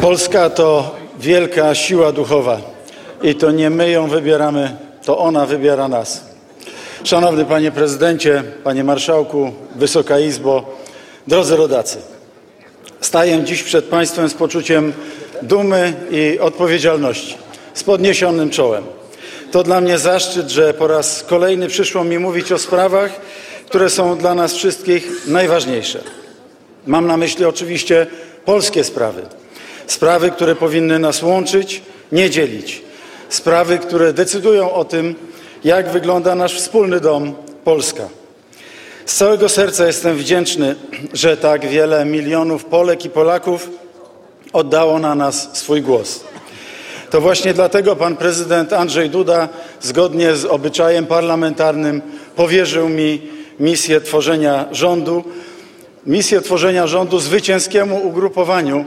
Polska to wielka siła duchowa i to nie my ją wybieramy, to ona wybiera nas. Szanowny Panie Prezydencie, Panie Marszałku, Wysoka Izbo, drodzy rodacy. Staję dziś przed Państwem z poczuciem dumy i odpowiedzialności, z podniesionym czołem. To dla mnie zaszczyt, że po raz kolejny przyszło mi mówić o sprawach, które są dla nas wszystkich najważniejsze. Mam na myśli oczywiście polskie sprawy. Sprawy, które powinny nas łączyć, nie dzielić. Sprawy, które decydują o tym, jak wygląda nasz wspólny dom Polska. Z całego serca jestem wdzięczny, że tak wiele milionów Polek i Polaków oddało na nas swój głos. To właśnie dlatego pan prezydent Andrzej Duda, zgodnie z obyczajem parlamentarnym, powierzył mi misję tworzenia rządu, misję tworzenia rządu zwycięskiemu ugrupowaniu,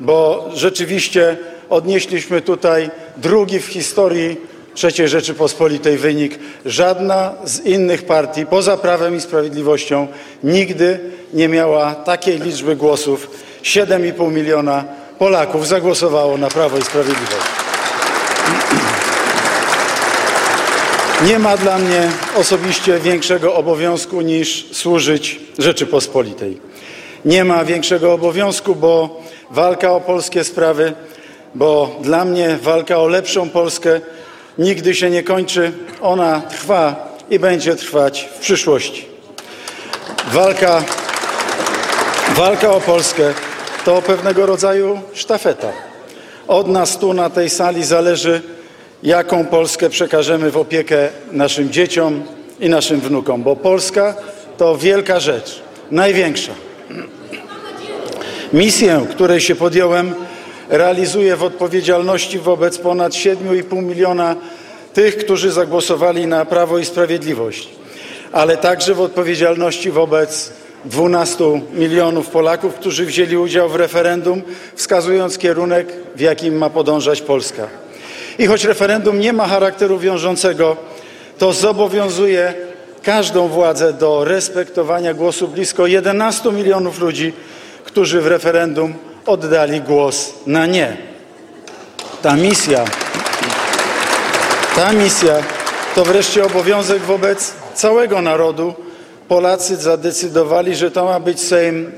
bo rzeczywiście odnieśliśmy tutaj drugi w historii III Rzeczypospolitej wynik. Żadna z innych partii poza Prawem i Sprawiedliwością nigdy nie miała takiej liczby głosów. 7,5 miliona Polaków zagłosowało na Prawo i Sprawiedliwość. Nie ma dla mnie osobiście większego obowiązku niż służyć Rzeczypospolitej. Nie ma większego obowiązku, bo walka o polskie sprawy, bo dla mnie walka o lepszą Polskę nigdy się nie kończy. Ona trwa i będzie trwać w przyszłości. Walka, walka o Polskę to pewnego rodzaju sztafeta. Od nas tu na tej sali zależy, jaką Polskę przekażemy w opiekę naszym dzieciom i naszym wnukom, bo Polska to wielka rzecz, największa. Misję, której się podjąłem, realizuję w odpowiedzialności wobec ponad 7,5 miliona tych, którzy zagłosowali na Prawo i Sprawiedliwość, ale także w odpowiedzialności wobec 12 milionów Polaków, którzy wzięli udział w referendum, wskazując kierunek, w jakim ma podążać Polska. I choć referendum nie ma charakteru wiążącego, to zobowiązuje każdą władzę do respektowania głosu blisko 11 milionów ludzi, którzy w referendum oddali głos na nie. Ta misja, ta misja to wreszcie obowiązek wobec całego narodu. Polacy zadecydowali, że to ma być Sejm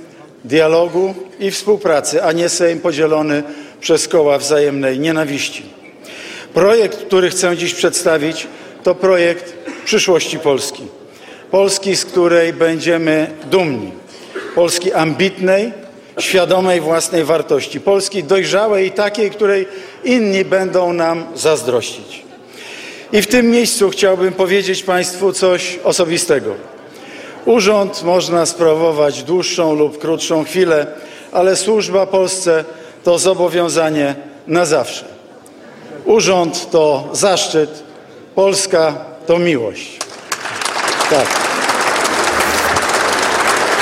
dialogu i współpracy, a nie Sejm podzielony przez koła wzajemnej nienawiści. Projekt, który chcę dziś przedstawić, to projekt przyszłości Polski. Polski, z której będziemy dumni. Polski ambitnej, świadomej własnej wartości. Polski dojrzałej i takiej, której inni będą nam zazdrościć. I w tym miejscu chciałbym powiedzieć Państwu coś osobistego. Urząd można sprawować dłuższą lub krótszą chwilę, ale służba Polsce to zobowiązanie na zawsze. Urząd to zaszczyt, Polska to miłość. Tak.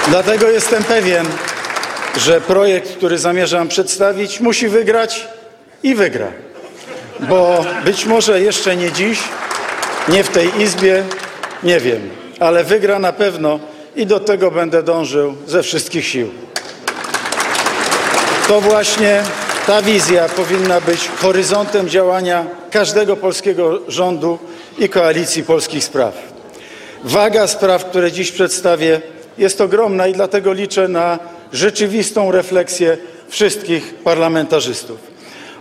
Dlatego jestem pewien, że projekt, który zamierzam przedstawić, musi wygrać i wygra. Bo być może jeszcze nie dziś, nie w tej Izbie, nie wiem, ale wygra na pewno i do tego będę dążył ze wszystkich sił. To właśnie ta wizja powinna być horyzontem działania każdego polskiego rządu i koalicji polskich spraw. Waga spraw, które dziś przedstawię, jest ogromna i dlatego liczę na rzeczywistą refleksję wszystkich parlamentarzystów.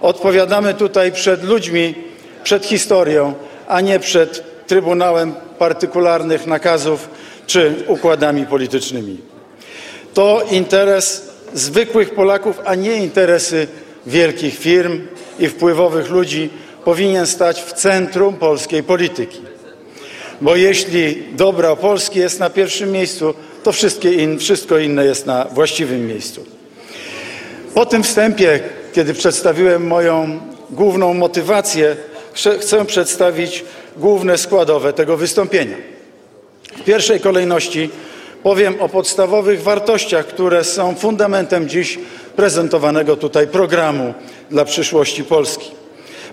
Odpowiadamy tutaj przed ludźmi, przed historią, a nie przed Trybunałem partykularnych nakazów czy układami politycznymi. To interes zwykłych Polaków, a nie interesy wielkich firm i wpływowych ludzi powinien stać w centrum polskiej polityki. Bo jeśli dobro Polski jest na pierwszym miejscu, to in, wszystko inne jest na właściwym miejscu. Po tym wstępie, kiedy przedstawiłem moją główną motywację, chcę przedstawić główne składowe tego wystąpienia. W pierwszej kolejności powiem o podstawowych wartościach, które są fundamentem dziś prezentowanego tutaj programu dla przyszłości Polski.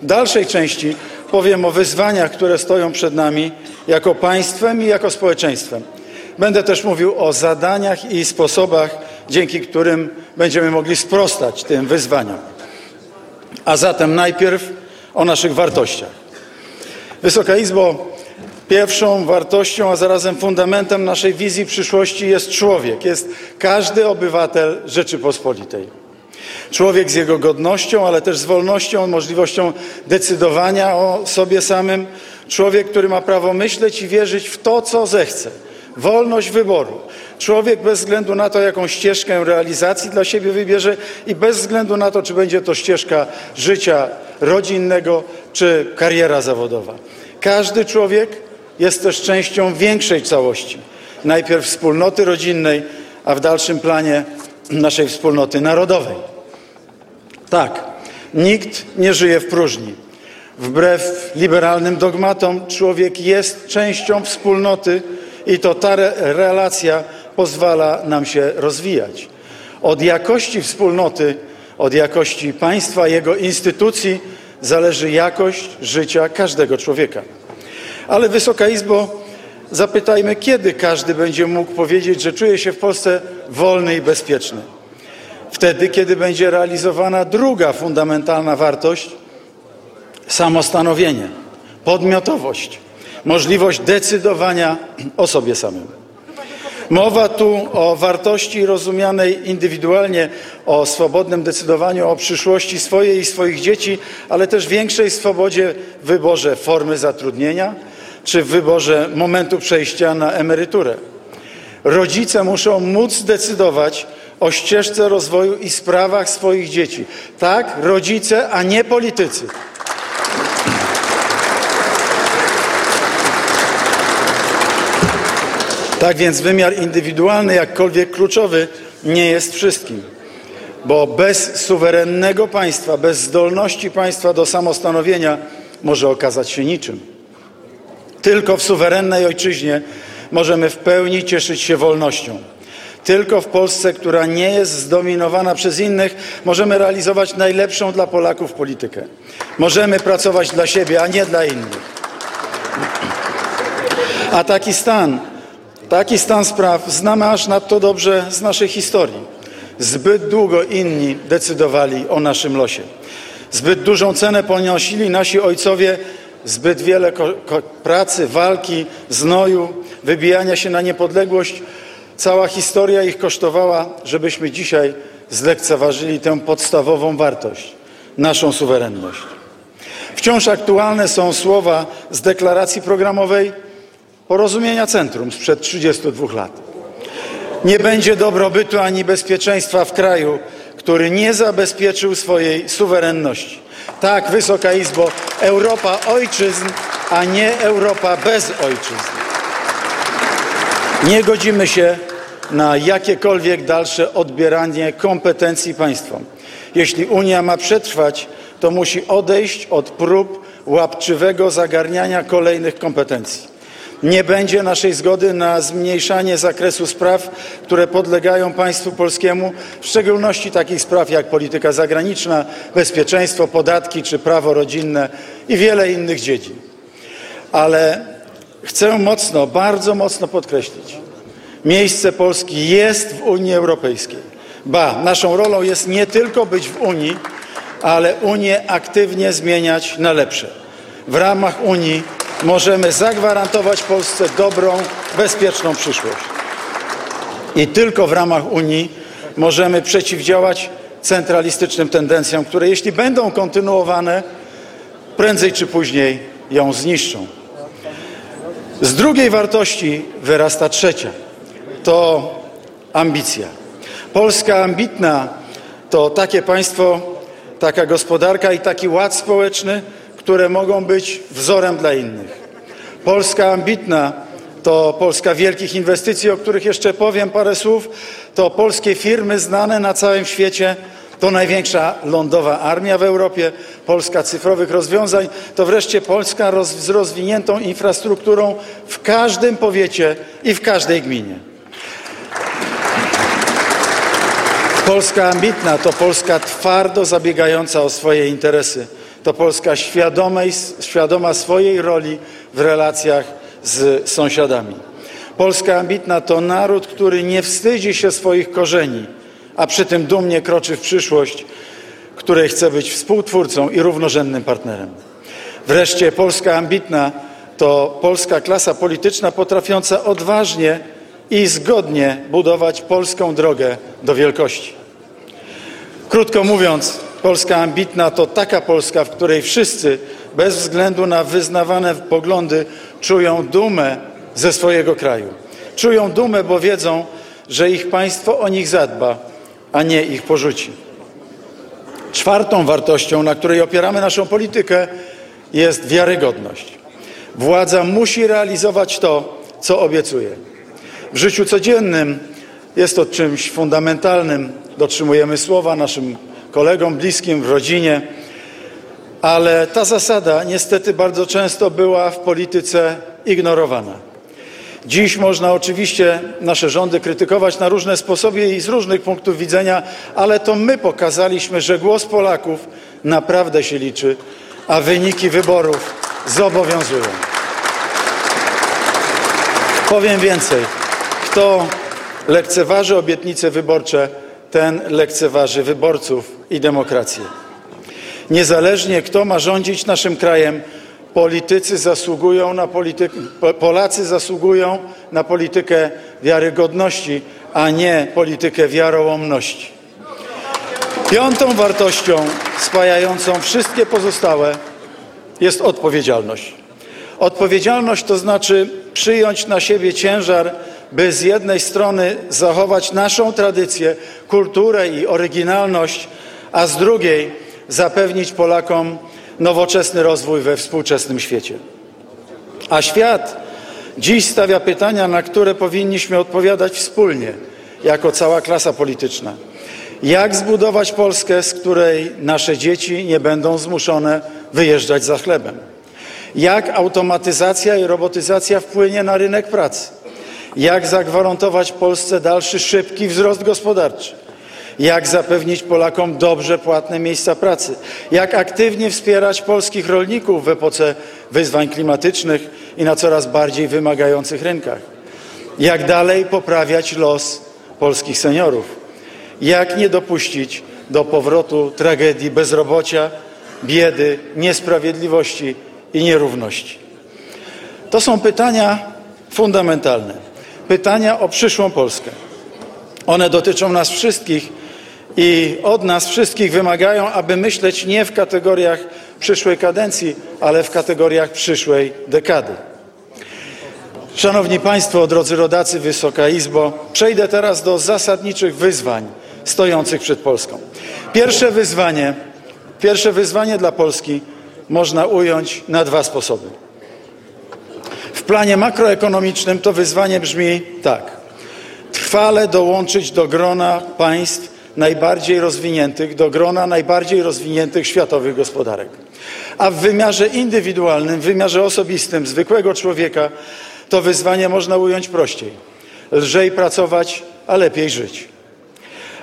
W dalszej części powiem o wyzwaniach, które stoją przed nami jako państwem i jako społeczeństwem. Będę też mówił o zadaniach i sposobach, dzięki którym będziemy mogli sprostać tym wyzwaniom. A zatem najpierw o naszych wartościach. Wysoka Izbo, pierwszą wartością, a zarazem fundamentem naszej wizji przyszłości jest człowiek, jest każdy obywatel Rzeczypospolitej. Człowiek z jego godnością, ale też z wolnością, możliwością decydowania o sobie samym. Człowiek, który ma prawo myśleć i wierzyć w to, co zechce. Wolność wyboru. Człowiek bez względu na to, jaką ścieżkę realizacji dla siebie wybierze i bez względu na to, czy będzie to ścieżka życia rodzinnego, czy kariera zawodowa. Każdy człowiek jest też częścią większej całości. Najpierw wspólnoty rodzinnej, a w dalszym planie naszej wspólnoty narodowej. Tak, nikt nie żyje w próżni. Wbrew liberalnym dogmatom, człowiek jest częścią wspólnoty i to ta re relacja pozwala nam się rozwijać. Od jakości wspólnoty, od jakości państwa, jego instytucji zależy jakość życia każdego człowieka. Ale Wysoka Izbo, zapytajmy, kiedy każdy będzie mógł powiedzieć, że czuje się w Polsce wolny i bezpieczny. Wtedy, kiedy będzie realizowana druga fundamentalna wartość samostanowienie, podmiotowość, możliwość decydowania o sobie samym. Mowa tu o wartości rozumianej indywidualnie, o swobodnym decydowaniu o przyszłości swojej i swoich dzieci, ale też większej swobodzie w wyborze formy zatrudnienia czy w wyborze momentu przejścia na emeryturę. Rodzice muszą móc decydować o ścieżce rozwoju i sprawach swoich dzieci. Tak, rodzice, a nie politycy. Tak więc wymiar indywidualny, jakkolwiek kluczowy, nie jest wszystkim. Bo bez suwerennego państwa, bez zdolności państwa do samostanowienia może okazać się niczym. Tylko w suwerennej ojczyźnie możemy w pełni cieszyć się wolnością. Tylko w Polsce, która nie jest zdominowana przez innych, możemy realizować najlepszą dla Polaków politykę. Możemy pracować dla siebie, a nie dla innych. A taki stan Taki stan spraw znamy aż nadto dobrze z naszej historii. Zbyt długo inni decydowali o naszym losie. Zbyt dużą cenę ponosili nasi ojcowie, zbyt wiele pracy, walki, znoju, wybijania się na niepodległość. Cała historia ich kosztowała, żebyśmy dzisiaj zlekceważyli tę podstawową wartość naszą suwerenność. Wciąż aktualne są słowa z deklaracji programowej porozumienia centrum sprzed 32 lat. Nie będzie dobrobytu ani bezpieczeństwa w kraju, który nie zabezpieczył swojej suwerenności. Tak, Wysoka Izbo, Europa ojczyzn, a nie Europa bez ojczyzn. Nie godzimy się na jakiekolwiek dalsze odbieranie kompetencji państwom. Jeśli Unia ma przetrwać, to musi odejść od prób łapczywego zagarniania kolejnych kompetencji. Nie będzie naszej zgody na zmniejszanie zakresu spraw, które podlegają państwu polskiemu, w szczególności takich spraw jak polityka zagraniczna, bezpieczeństwo, podatki czy prawo rodzinne i wiele innych dziedzin. Ale chcę mocno, bardzo mocno podkreślić, miejsce Polski jest w Unii Europejskiej. Ba, naszą rolą jest nie tylko być w Unii, ale Unię aktywnie zmieniać na lepsze. W ramach Unii możemy zagwarantować Polsce dobrą, bezpieczną przyszłość. I tylko w ramach Unii możemy przeciwdziałać centralistycznym tendencjom, które jeśli będą kontynuowane, prędzej czy później ją zniszczą. Z drugiej wartości wyrasta trzecia. To ambicja. Polska ambitna to takie państwo, taka gospodarka i taki ład społeczny, które mogą być wzorem dla innych. Polska ambitna to Polska wielkich inwestycji, o których jeszcze powiem parę słów, to polskie firmy znane na całym świecie, to największa lądowa armia w Europie, Polska cyfrowych rozwiązań, to wreszcie Polska roz, z rozwiniętą infrastrukturą w każdym powiecie i w każdej gminie. Polska ambitna to Polska twardo zabiegająca o swoje interesy to Polska świadomej, świadoma swojej roli w relacjach z sąsiadami. Polska ambitna to naród, który nie wstydzi się swoich korzeni, a przy tym dumnie kroczy w przyszłość, której chce być współtwórcą i równorzędnym partnerem. Wreszcie Polska ambitna to polska klasa polityczna potrafiąca odważnie i zgodnie budować polską drogę do wielkości. Krótko mówiąc, Polska ambitna to taka Polska, w której wszyscy, bez względu na wyznawane poglądy, czują dumę ze swojego kraju. Czują dumę, bo wiedzą, że ich państwo o nich zadba, a nie ich porzuci. Czwartą wartością, na której opieramy naszą politykę, jest wiarygodność. Władza musi realizować to, co obiecuje. W życiu codziennym jest to czymś fundamentalnym. Dotrzymujemy słowa naszym kolegom, bliskim, w rodzinie, ale ta zasada niestety bardzo często była w polityce ignorowana. Dziś można oczywiście nasze rządy krytykować na różne sposoby i z różnych punktów widzenia, ale to my pokazaliśmy, że głos Polaków naprawdę się liczy, a wyniki wyborów zobowiązują. Powiem więcej. Kto lekceważy obietnice wyborcze, ten lekceważy wyborców i demokrację. Niezależnie kto ma rządzić naszym krajem, politycy zasługują na polityk, Polacy zasługują na politykę wiarygodności, a nie politykę wiarołomności. Piątą wartością spajającą wszystkie pozostałe jest odpowiedzialność. Odpowiedzialność to znaczy przyjąć na siebie ciężar, by z jednej strony zachować naszą tradycję, kulturę i oryginalność, a z drugiej zapewnić Polakom nowoczesny rozwój we współczesnym świecie. A świat dziś stawia pytania, na które powinniśmy odpowiadać wspólnie, jako cała klasa polityczna. Jak zbudować Polskę, z której nasze dzieci nie będą zmuszone wyjeżdżać za chlebem? Jak automatyzacja i robotyzacja wpłynie na rynek pracy? Jak zagwarantować Polsce dalszy szybki wzrost gospodarczy? Jak zapewnić Polakom dobrze płatne miejsca pracy? Jak aktywnie wspierać polskich rolników w epoce wyzwań klimatycznych i na coraz bardziej wymagających rynkach? Jak dalej poprawiać los polskich seniorów? Jak nie dopuścić do powrotu tragedii bezrobocia, biedy, niesprawiedliwości i nierówności? To są pytania fundamentalne, pytania o przyszłą Polskę. One dotyczą nas wszystkich i od nas wszystkich wymagają, aby myśleć nie w kategoriach przyszłej kadencji, ale w kategoriach przyszłej dekady. Szanowni Państwo, drodzy rodacy, Wysoka Izbo, przejdę teraz do zasadniczych wyzwań stojących przed Polską. Pierwsze wyzwanie, pierwsze wyzwanie dla Polski można ująć na dwa sposoby. W planie makroekonomicznym to wyzwanie brzmi tak. Trwale dołączyć do grona państw najbardziej rozwiniętych, do grona najbardziej rozwiniętych światowych gospodarek. A w wymiarze indywidualnym, w wymiarze osobistym, zwykłego człowieka, to wyzwanie można ująć prościej. Lżej pracować, a lepiej żyć.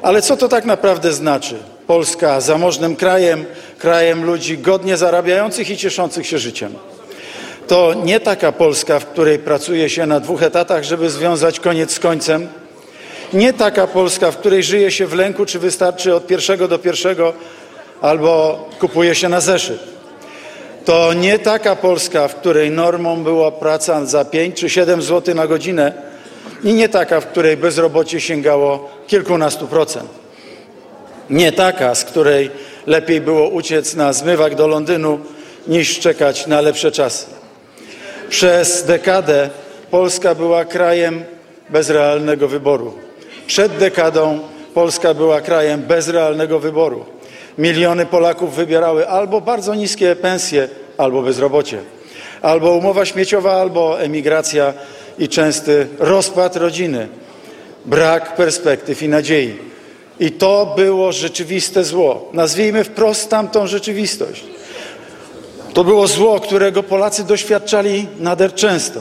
Ale co to tak naprawdę znaczy? Polska zamożnym krajem, krajem ludzi godnie zarabiających i cieszących się życiem. To nie taka Polska, w której pracuje się na dwóch etatach, żeby związać koniec z końcem. Nie taka Polska, w której żyje się w lęku, czy wystarczy od pierwszego do pierwszego, albo kupuje się na zeszyt. To nie taka Polska, w której normą była praca za 5 czy 7 zł na godzinę i nie taka, w której bezrobocie sięgało kilkunastu procent. Nie taka, z której lepiej było uciec na zmywak do Londynu, niż czekać na lepsze czasy. Przez dekadę Polska była krajem bez realnego wyboru. Przed dekadą Polska była krajem bez realnego wyboru. Miliony Polaków wybierały albo bardzo niskie pensje, albo bezrobocie, albo umowa śmieciowa, albo emigracja i częsty rozpad rodziny, brak perspektyw i nadziei. I to było rzeczywiste zło. Nazwijmy wprost tamtą rzeczywistość. To było zło, którego Polacy doświadczali nader często.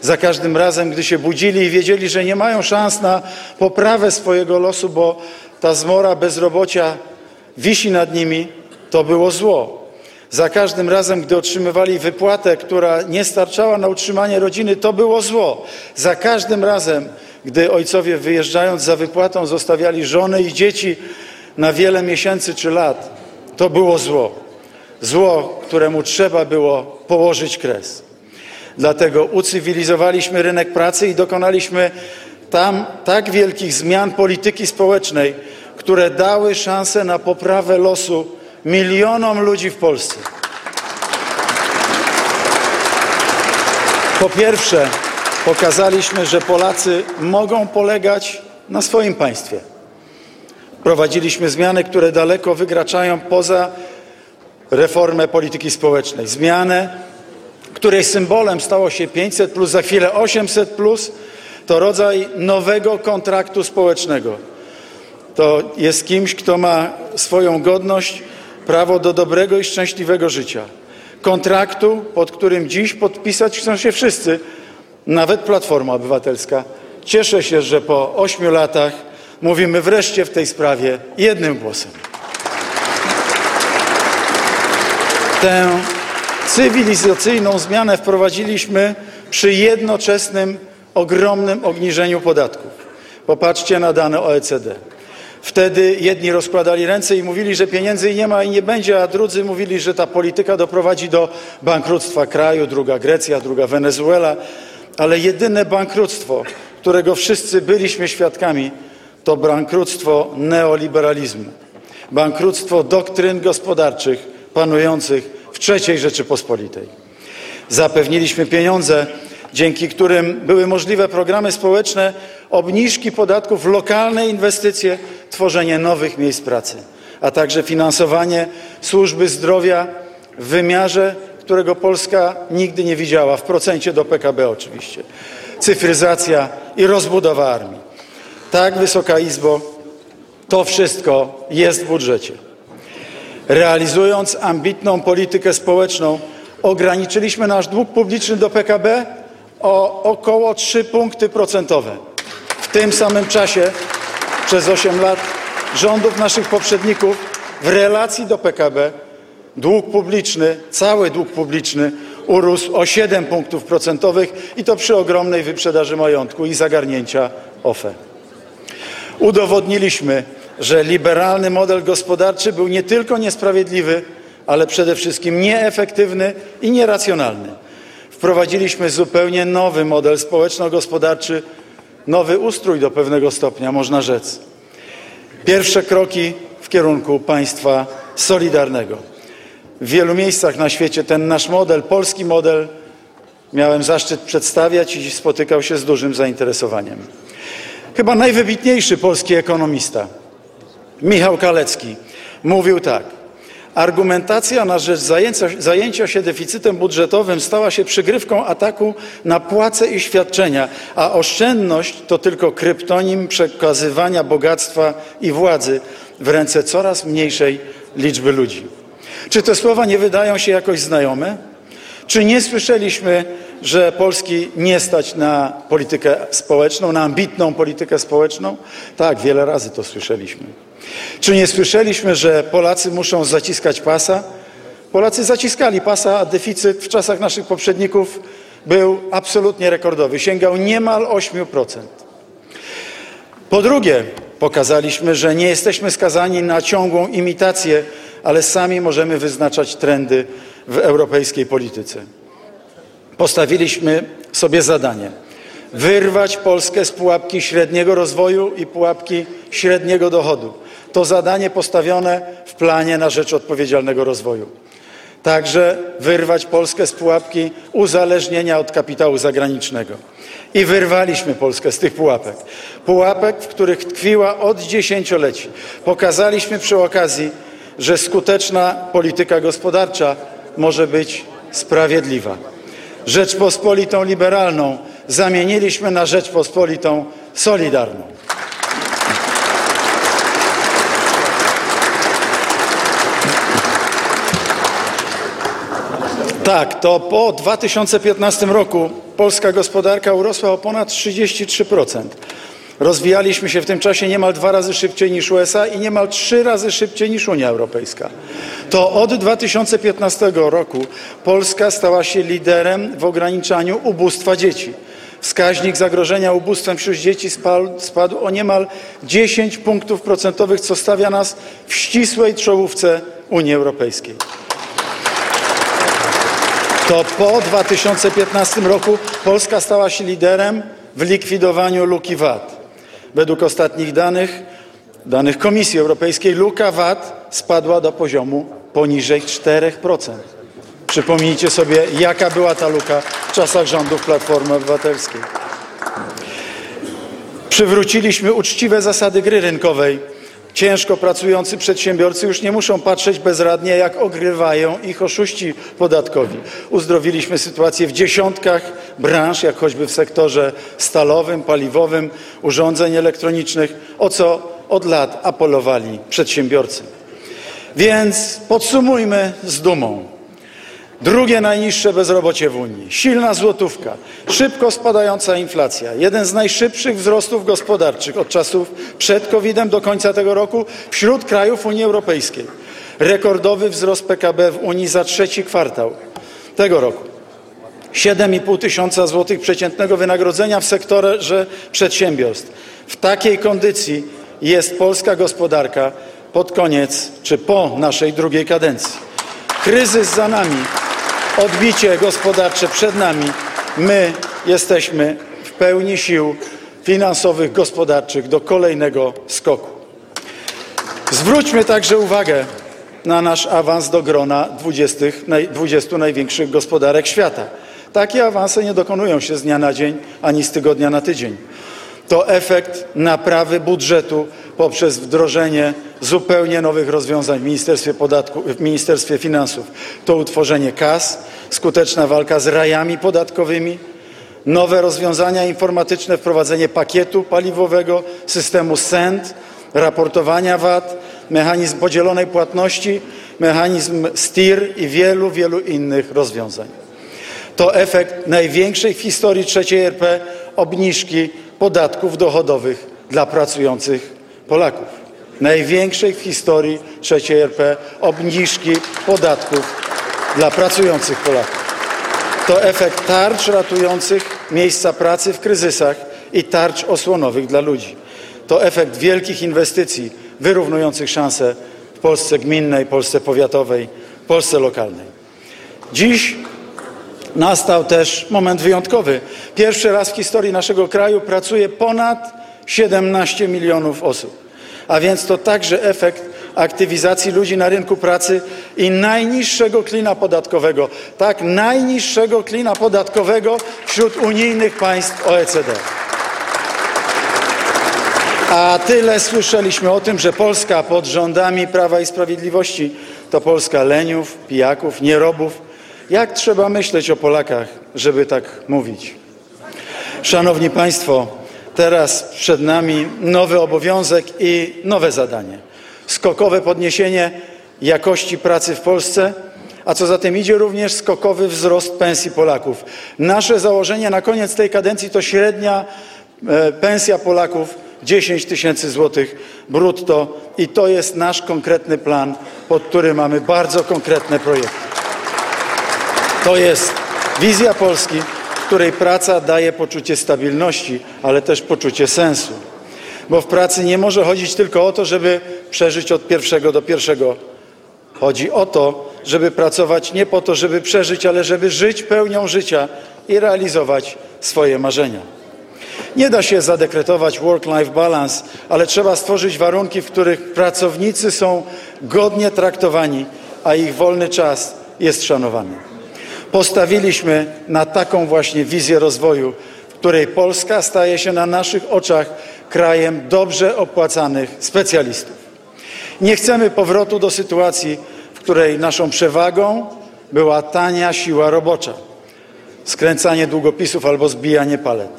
Za każdym razem, gdy się budzili i wiedzieli, że nie mają szans na poprawę swojego losu, bo ta zmora bezrobocia wisi nad nimi, to było zło. Za każdym razem, gdy otrzymywali wypłatę, która nie starczała na utrzymanie rodziny, to było zło. Za każdym razem, gdy ojcowie wyjeżdżając za wypłatą zostawiali żony i dzieci na wiele miesięcy czy lat, to było zło. Zło, któremu trzeba było położyć kres. Dlatego ucywilizowaliśmy rynek pracy i dokonaliśmy tam tak wielkich zmian polityki społecznej, które dały szansę na poprawę losu milionom ludzi w Polsce. Po pierwsze, pokazaliśmy, że Polacy mogą polegać na swoim państwie. Prowadziliśmy zmiany, które daleko wykraczają poza reformę polityki społecznej. Zmianę, której symbolem stało się 500, plus, za chwilę 800, plus, to rodzaj nowego kontraktu społecznego. To jest kimś, kto ma swoją godność, prawo do dobrego i szczęśliwego życia. Kontraktu, pod którym dziś podpisać chcą się wszyscy, nawet Platforma Obywatelska. Cieszę się, że po ośmiu latach mówimy wreszcie w tej sprawie jednym głosem. Tę cywilizacyjną zmianę wprowadziliśmy przy jednoczesnym ogromnym obniżeniu podatków. Popatrzcie na dane OECD. Wtedy jedni rozkładali ręce i mówili, że pieniędzy nie ma i nie będzie, a drudzy mówili, że ta polityka doprowadzi do bankructwa kraju, druga Grecja, druga Wenezuela. Ale jedyne bankructwo, którego wszyscy byliśmy świadkami, to bankructwo neoliberalizmu, bankructwo doktryn gospodarczych panujących w III Rzeczypospolitej. Zapewniliśmy pieniądze, dzięki którym były możliwe programy społeczne, obniżki podatków, lokalne inwestycje, tworzenie nowych miejsc pracy, a także finansowanie służby zdrowia w wymiarze, którego Polska nigdy nie widziała, w procencie do PKB oczywiście. Cyfryzacja i rozbudowa armii. Tak, Wysoka Izbo, to wszystko jest w budżecie. Realizując ambitną politykę społeczną, ograniczyliśmy nasz dług publiczny do PKB o około 3 punkty procentowe. W tym samym czasie przez 8 lat rządów naszych poprzedników w relacji do PKB dług publiczny, cały dług publiczny urósł o 7 punktów procentowych i to przy ogromnej wyprzedaży majątku i zagarnięcia OFE. Udowodniliśmy, że liberalny model gospodarczy był nie tylko niesprawiedliwy, ale przede wszystkim nieefektywny i nieracjonalny. Wprowadziliśmy zupełnie nowy model społeczno-gospodarczy, nowy ustrój do pewnego stopnia, można rzec. Pierwsze kroki w kierunku państwa solidarnego. W wielu miejscach na świecie ten nasz model, polski model, miałem zaszczyt przedstawiać i spotykał się z dużym zainteresowaniem. Chyba najwybitniejszy polski ekonomista, Michał Kalecki, mówił tak. Argumentacja na rzecz zajęcia, zajęcia, się deficytem budżetowym stała się przygrywką ataku na płace i świadczenia, a oszczędność to tylko kryptonim przekazywania bogactwa i władzy w ręce coraz mniejszej liczby ludzi. Czy te słowa nie wydają się jakoś znajome? Czy nie słyszeliśmy, że Polski nie stać na politykę społeczną, na ambitną politykę społeczną? Tak, wiele razy to słyszeliśmy. Czy nie słyszeliśmy, że Polacy muszą zaciskać pasa? Polacy zaciskali pasa, a deficyt w czasach naszych poprzedników był absolutnie rekordowy. Sięgał niemal 8%. Po drugie, pokazaliśmy, że nie jesteśmy skazani na ciągłą imitację, ale sami możemy wyznaczać trendy w europejskiej polityce. Postawiliśmy sobie zadanie wyrwać Polskę z pułapki średniego rozwoju i pułapki średniego dochodu. To zadanie postawione w planie na rzecz odpowiedzialnego rozwoju. Także wyrwać Polskę z pułapki uzależnienia od kapitału zagranicznego. I wyrwaliśmy Polskę z tych pułapek. Pułapek, w których tkwiła od dziesięcioleci. Pokazaliśmy przy okazji, że skuteczna polityka gospodarcza może być sprawiedliwa. Rzeczpospolitą liberalną zamieniliśmy na Rzeczpospolitą solidarną. Tak, to po 2015 roku polska gospodarka urosła o ponad 33%. Rozwijaliśmy się w tym czasie niemal dwa razy szybciej niż USA i niemal trzy razy szybciej niż Unia Europejska. To od 2015 roku Polska stała się liderem w ograniczaniu ubóstwa dzieci. Wskaźnik zagrożenia ubóstwem wśród dzieci spadł, spadł o niemal 10 punktów procentowych, co stawia nas w ścisłej czołówce Unii Europejskiej. To po 2015 roku Polska stała się liderem w likwidowaniu luki VAT. Według ostatnich danych, danych Komisji Europejskiej, luka VAT spadła do poziomu poniżej 4%. Przypomnijcie sobie, jaka była ta luka w czasach rządów Platformy Obywatelskiej. Przywróciliśmy uczciwe zasady gry rynkowej. Ciężko pracujący przedsiębiorcy już nie muszą patrzeć bezradnie, jak ogrywają ich oszuści podatkowi. Uzdrowiliśmy sytuację w dziesiątkach branż, jak choćby w sektorze stalowym, paliwowym, urządzeń elektronicznych, o co od lat apelowali przedsiębiorcy. Więc podsumujmy z dumą. Drugie najniższe bezrobocie w Unii, silna złotówka, szybko spadająca inflacja, jeden z najszybszych wzrostów gospodarczych od czasów przed COVID-em do końca tego roku wśród krajów Unii Europejskiej. Rekordowy wzrost PKB w Unii za trzeci kwartał tego roku. 7,5 tysiąca złotych przeciętnego wynagrodzenia w sektorze przedsiębiorstw. W takiej kondycji jest polska gospodarka pod koniec czy po naszej drugiej kadencji. Kryzys za nami, odbicie gospodarcze przed nami. My jesteśmy w pełni sił finansowych, gospodarczych do kolejnego skoku. Zwróćmy także uwagę na nasz awans do grona 20, 20 największych gospodarek świata. Takie awanse nie dokonują się z dnia na dzień ani z tygodnia na tydzień. To efekt naprawy budżetu poprzez wdrożenie zupełnie nowych rozwiązań w Ministerstwie, Podatku, w Ministerstwie Finansów. To utworzenie kas, skuteczna walka z rajami podatkowymi, nowe rozwiązania informatyczne, wprowadzenie pakietu paliwowego, systemu SEND, raportowania VAT, mechanizm podzielonej płatności, mechanizm STIR i wielu, wielu innych rozwiązań. To efekt największej w historii trzeciej RP obniżki podatków dochodowych dla pracujących Polaków. Największej w historii trzeciej RP obniżki podatków dla pracujących Polaków. To efekt tarcz ratujących miejsca pracy w kryzysach i tarcz osłonowych dla ludzi. To efekt wielkich inwestycji wyrównujących szanse w Polsce gminnej, Polsce powiatowej, Polsce lokalnej. Dziś nastał też moment wyjątkowy. Pierwszy raz w historii naszego kraju pracuje ponad 17 milionów osób. A więc to także efekt aktywizacji ludzi na rynku pracy i najniższego klina podatkowego. Tak, najniższego klina podatkowego wśród unijnych państw OECD. A tyle słyszeliśmy o tym, że Polska pod rządami Prawa i Sprawiedliwości to Polska leniów, pijaków, nierobów. Jak trzeba myśleć o Polakach, żeby tak mówić? Szanowni Państwo, teraz przed nami nowy obowiązek i nowe zadanie. Skokowe podniesienie jakości pracy w Polsce, a co za tym idzie również skokowy wzrost pensji Polaków. Nasze założenie na koniec tej kadencji to średnia e, pensja Polaków 10 tysięcy złotych brutto i to jest nasz konkretny plan, pod który mamy bardzo konkretne projekty. To jest wizja Polski, w której praca daje poczucie stabilności, ale też poczucie sensu. Bo w pracy nie może chodzić tylko o to, żeby przeżyć od pierwszego do pierwszego. Chodzi o to, żeby pracować nie po to, żeby przeżyć, ale żeby żyć pełnią życia i realizować swoje marzenia. Nie da się zadekretować work-life balance, ale trzeba stworzyć warunki, w których pracownicy są godnie traktowani, a ich wolny czas jest szanowany. Postawiliśmy na taką właśnie wizję rozwoju, w której Polska staje się na naszych oczach krajem dobrze opłacanych specjalistów. Nie chcemy powrotu do sytuacji, w której naszą przewagą była tania siła robocza, skręcanie długopisów albo zbijanie palet.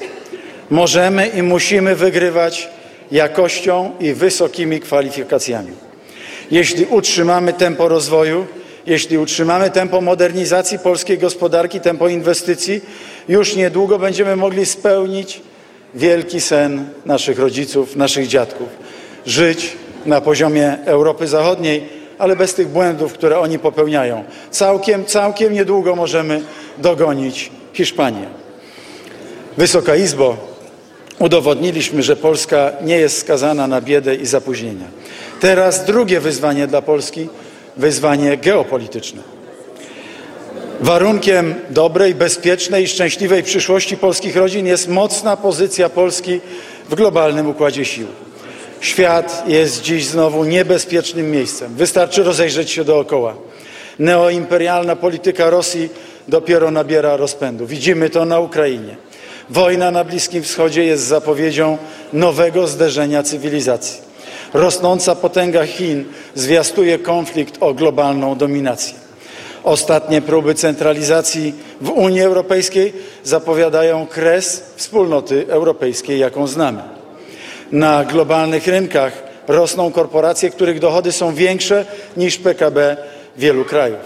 Możemy i musimy wygrywać jakością i wysokimi kwalifikacjami. Jeśli utrzymamy tempo rozwoju, jeśli utrzymamy tempo modernizacji polskiej gospodarki, tempo inwestycji, już niedługo będziemy mogli spełnić wielki sen naszych rodziców, naszych dziadków. Żyć na poziomie Europy Zachodniej, ale bez tych błędów, które oni popełniają. Całkiem, całkiem niedługo możemy dogonić Hiszpanię. Wysoka Izbo, udowodniliśmy, że Polska nie jest skazana na biedę i zapóźnienia. Teraz drugie wyzwanie dla Polski wyzwanie geopolityczne. Warunkiem dobrej, bezpiecznej i szczęśliwej przyszłości polskich rodzin jest mocna pozycja Polski w globalnym układzie sił. Świat jest dziś znowu niebezpiecznym miejscem. Wystarczy rozejrzeć się dookoła. Neoimperialna polityka Rosji dopiero nabiera rozpędu. Widzimy to na Ukrainie. Wojna na Bliskim Wschodzie jest zapowiedzią nowego zderzenia cywilizacji. Rosnąca potęga Chin zwiastuje konflikt o globalną dominację. Ostatnie próby centralizacji w Unii Europejskiej zapowiadają kres wspólnoty europejskiej, jaką znamy. Na globalnych rynkach rosną korporacje, których dochody są większe niż PKB wielu krajów.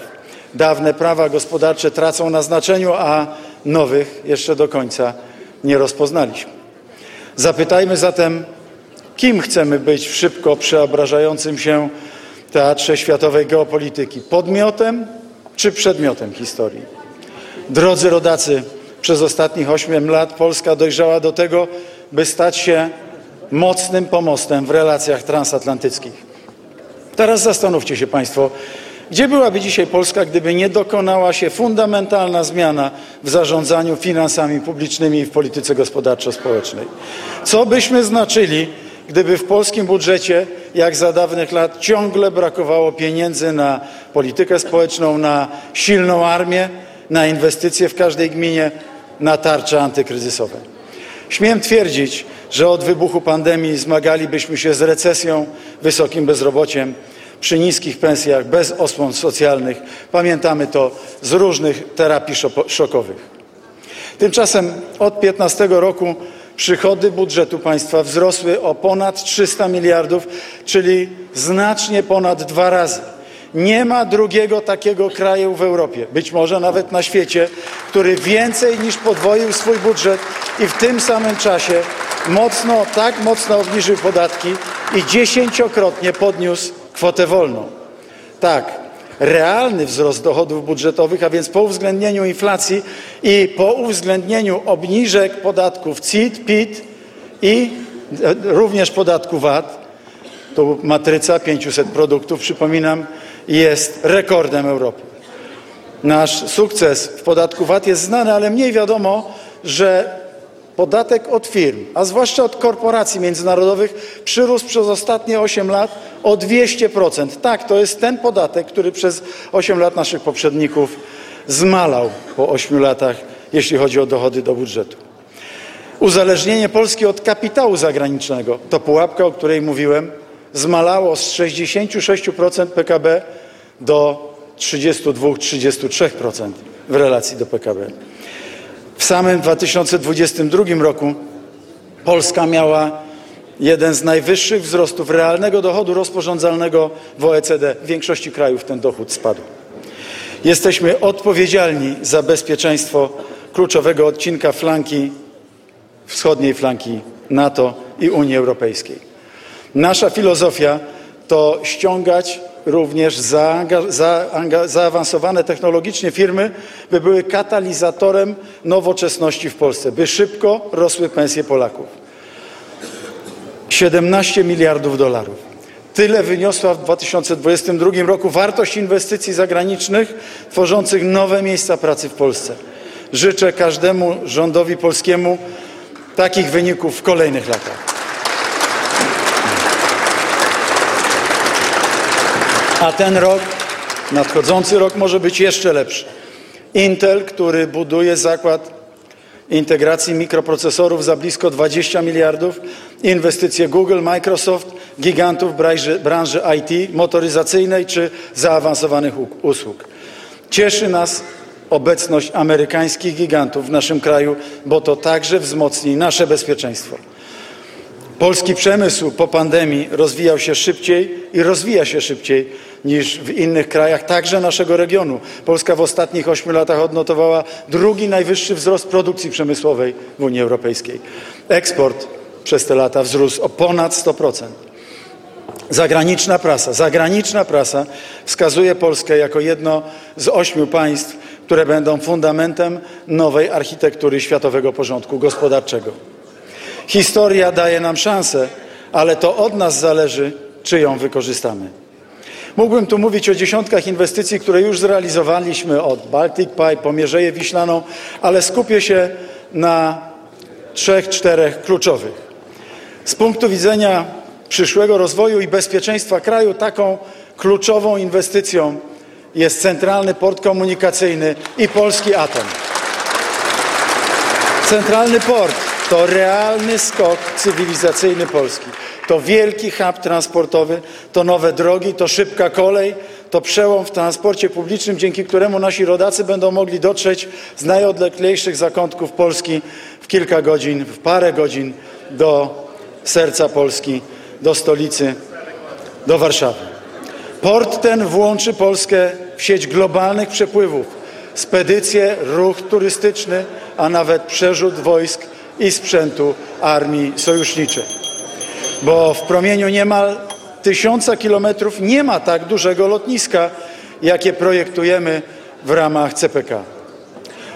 Dawne prawa gospodarcze tracą na znaczeniu, a nowych jeszcze do końca nie rozpoznaliśmy. Zapytajmy zatem, kim chcemy być w szybko przeobrażającym się teatrze światowej geopolityki podmiotem czy przedmiotem historii. Drodzy rodacy, przez ostatnich 8 lat Polska dojrzała do tego, by stać się mocnym pomostem w relacjach transatlantyckich. Teraz zastanówcie się Państwo, gdzie byłaby dzisiaj Polska, gdyby nie dokonała się fundamentalna zmiana w zarządzaniu finansami publicznymi i w polityce gospodarczo-społecznej? Co byśmy znaczyli, gdyby w polskim budżecie, jak za dawnych lat, ciągle brakowało pieniędzy na politykę społeczną, na silną armię, na inwestycje w każdej gminie, na tarcze antykryzysowe? Śmiem twierdzić, że od wybuchu pandemii zmagalibyśmy się z recesją, wysokim bezrobociem, przy niskich pensjach, bez osłon socjalnych. Pamiętamy to z różnych terapii szokowych. Tymczasem od 15 roku przychody budżetu państwa wzrosły o ponad 300 miliardów, czyli znacznie ponad dwa razy. Nie ma drugiego takiego kraju w Europie, być może nawet na świecie, który więcej niż podwoił swój budżet i w tym samym czasie mocno, tak mocno obniżył podatki i dziesięciokrotnie podniósł kwotę wolną. Tak, realny wzrost dochodów budżetowych, a więc po uwzględnieniu inflacji i po uwzględnieniu obniżek podatków CIT, PIT i e, również podatku VAT, tu matryca 500 produktów, przypominam, jest rekordem Europy. Nasz sukces w podatku VAT jest znany, ale mniej wiadomo, że Podatek od firm, a zwłaszcza od korporacji międzynarodowych, przyrósł przez ostatnie 8 lat o 200%. Tak, to jest ten podatek, który przez 8 lat naszych poprzedników zmalał po 8 latach, jeśli chodzi o dochody do budżetu. Uzależnienie Polski od kapitału zagranicznego to pułapka, o której mówiłem, zmalało z 66% PKB do 32-33% w relacji do PKB. W samym 2022 roku Polska miała jeden z najwyższych wzrostów realnego dochodu rozporządzalnego w OECD. W większości krajów ten dochód spadł. Jesteśmy odpowiedzialni za bezpieczeństwo kluczowego odcinka flanki wschodniej flanki NATO i Unii Europejskiej. Nasza filozofia to ściągać również zaawansowane technologicznie firmy, by były katalizatorem nowoczesności w Polsce, by szybko rosły pensje Polaków. 17 miliardów dolarów. Tyle wyniosła w 2022 roku wartość inwestycji zagranicznych tworzących nowe miejsca pracy w Polsce. Życzę każdemu rządowi polskiemu takich wyników w kolejnych latach. A ten rok, nadchodzący rok może być jeszcze lepszy. Intel, który buduje zakład integracji mikroprocesorów za blisko 20 miliardów, inwestycje Google, Microsoft, gigantów branży, branży IT, motoryzacyjnej czy zaawansowanych usług. Cieszy nas obecność amerykańskich gigantów w naszym kraju, bo to także wzmocni nasze bezpieczeństwo. Polski przemysł po pandemii rozwijał się szybciej i rozwija się szybciej niż w innych krajach, także naszego regionu. Polska w ostatnich ośmiu latach odnotowała drugi najwyższy wzrost produkcji przemysłowej w Unii Europejskiej. Eksport przez te lata wzrósł o ponad 100%. Zagraniczna prasa, zagraniczna prasa wskazuje Polskę jako jedno z ośmiu państw, które będą fundamentem nowej architektury światowego porządku gospodarczego. Historia daje nam szansę, ale to od nas zależy, czy ją wykorzystamy. Mógłbym tu mówić o dziesiątkach inwestycji, które już zrealizowaliśmy od Baltic Pipe po Mierzeję Wiślaną, ale skupię się na trzech, czterech kluczowych. Z punktu widzenia przyszłego rozwoju i bezpieczeństwa kraju taką kluczową inwestycją jest Centralny Port Komunikacyjny i polski atom. Centralny Port to realny skok cywilizacyjny Polski. To wielki hub transportowy, to nowe drogi, to szybka kolej, to przełom w transporcie publicznym, dzięki któremu nasi rodacy będą mogli dotrzeć z najodleglejszych zakątków Polski w kilka godzin, w parę godzin do serca Polski, do stolicy, do Warszawy. Port ten włączy Polskę w sieć globalnych przepływów, spedycje, ruch turystyczny, a nawet przerzut wojsk i sprzętu armii sojuszniczej. Bo w promieniu niemal tysiąca kilometrów nie ma tak dużego lotniska, jakie projektujemy w ramach CPK.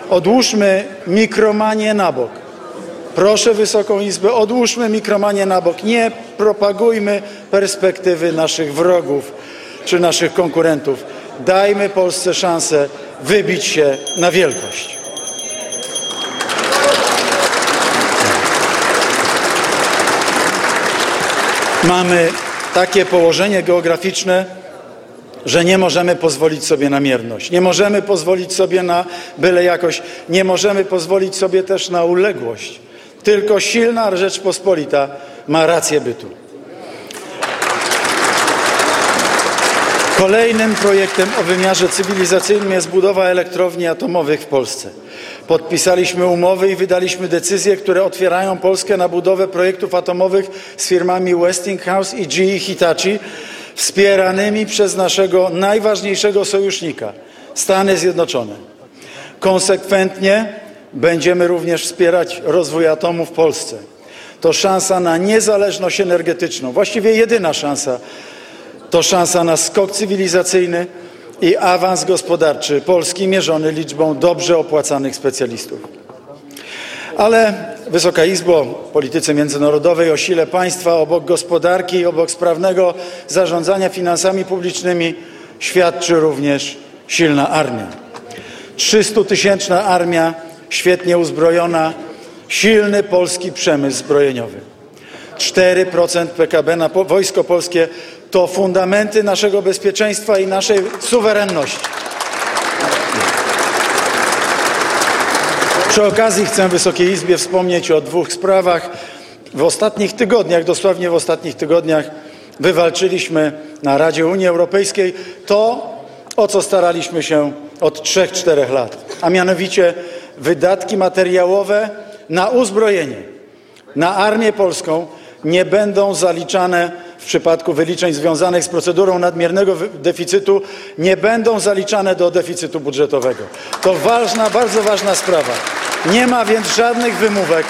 Odłóżmy mikromanię na bok. Proszę Wysoką Izbę, odłóżmy mikromanię na bok. Nie propagujmy perspektywy naszych wrogów czy naszych konkurentów. Dajmy Polsce szansę wybić się na wielkość. Mamy takie położenie geograficzne, że nie możemy pozwolić sobie na mierność, nie możemy pozwolić sobie na byle jakość, nie możemy pozwolić sobie też na uległość. Tylko silna Rzeczpospolita ma rację bytu. Kolejnym projektem o wymiarze cywilizacyjnym jest budowa elektrowni atomowych w Polsce. Podpisaliśmy umowy i wydaliśmy decyzje, które otwierają Polskę na budowę projektów atomowych z firmami Westinghouse i GE Hitachi, wspieranymi przez naszego najważniejszego sojusznika Stany Zjednoczone. Konsekwentnie będziemy również wspierać rozwój atomu w Polsce. To szansa na niezależność energetyczną, właściwie jedyna szansa. To szansa na skok cywilizacyjny i awans gospodarczy Polski mierzony liczbą dobrze opłacanych specjalistów. Ale Wysoka Izbo, polityce międzynarodowej o sile państwa obok gospodarki, obok sprawnego zarządzania finansami publicznymi świadczy również silna armia. 300-tysięczna armia, świetnie uzbrojona, silny polski przemysł zbrojeniowy. 4% PKB na wojsko polskie to fundamenty naszego bezpieczeństwa i naszej suwerenności. Przy okazji chcę Wysokiej Izbie wspomnieć o dwóch sprawach. W ostatnich tygodniach, dosłownie w ostatnich tygodniach, wywalczyliśmy na Radzie Unii Europejskiej to, o co staraliśmy się od 3-4 lat, a mianowicie wydatki materiałowe na uzbrojenie, na armię polską nie będą zaliczane w przypadku wyliczeń związanych z procedurą nadmiernego deficytu, nie będą zaliczane do deficytu budżetowego. To ważna, bardzo ważna sprawa. Nie ma więc żadnych wymówek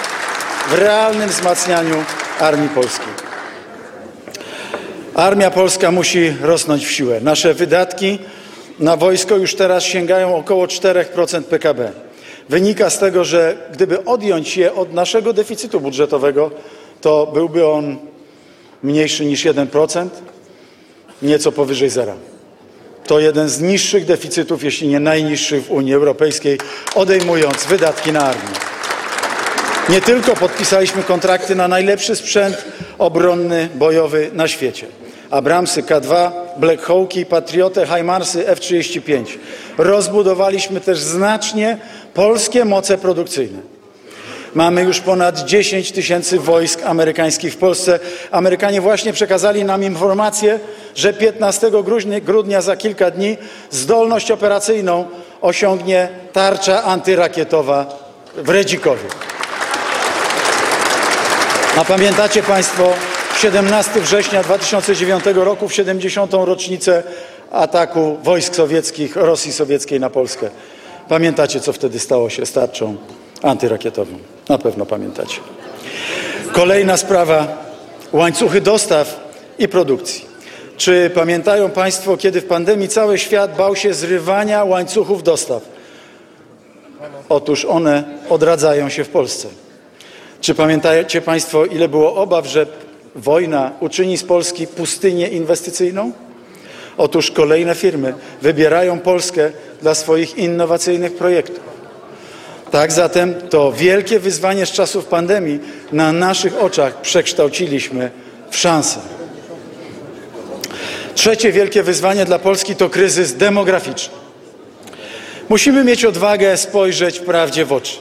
w realnym wzmacnianiu armii polskiej. Armia polska musi rosnąć w siłę. Nasze wydatki na wojsko już teraz sięgają około 4% PKB. Wynika z tego, że gdyby odjąć je od naszego deficytu budżetowego, to byłby on mniejszy niż 1%, nieco powyżej zera. To jeden z niższych deficytów, jeśli nie najniższych w Unii Europejskiej, odejmując wydatki na armię. Nie tylko podpisaliśmy kontrakty na najlepszy sprzęt obronny, bojowy na świecie. Abramsy K2, Black Hawki, Patrioty, HIMARSy, F-35. Rozbudowaliśmy też znacznie polskie moce produkcyjne. Mamy już ponad 10 tysięcy wojsk amerykańskich w Polsce. Amerykanie właśnie przekazali nam informację, że 15 grudnia za kilka dni zdolność operacyjną osiągnie tarcza antyrakietowa w Redzikowie. A pamiętacie Państwo 17 września 2009 roku w 70. rocznicę ataku wojsk sowieckich, Rosji sowieckiej na Polskę. Pamiętacie, co wtedy stało się z tarczą antyrakietową? Na pewno pamiętacie. Kolejna sprawa łańcuchy dostaw i produkcji. Czy pamiętają Państwo, kiedy w pandemii cały świat bał się zrywania łańcuchów dostaw? Otóż one odradzają się w Polsce. Czy pamiętacie Państwo, ile było obaw, że wojna uczyni z Polski pustynię inwestycyjną? Otóż kolejne firmy wybierają Polskę dla swoich innowacyjnych projektów. Tak zatem to wielkie wyzwanie z czasów pandemii na naszych oczach przekształciliśmy w szansę. Trzecie wielkie wyzwanie dla Polski to kryzys demograficzny. Musimy mieć odwagę spojrzeć prawdzie w oczy.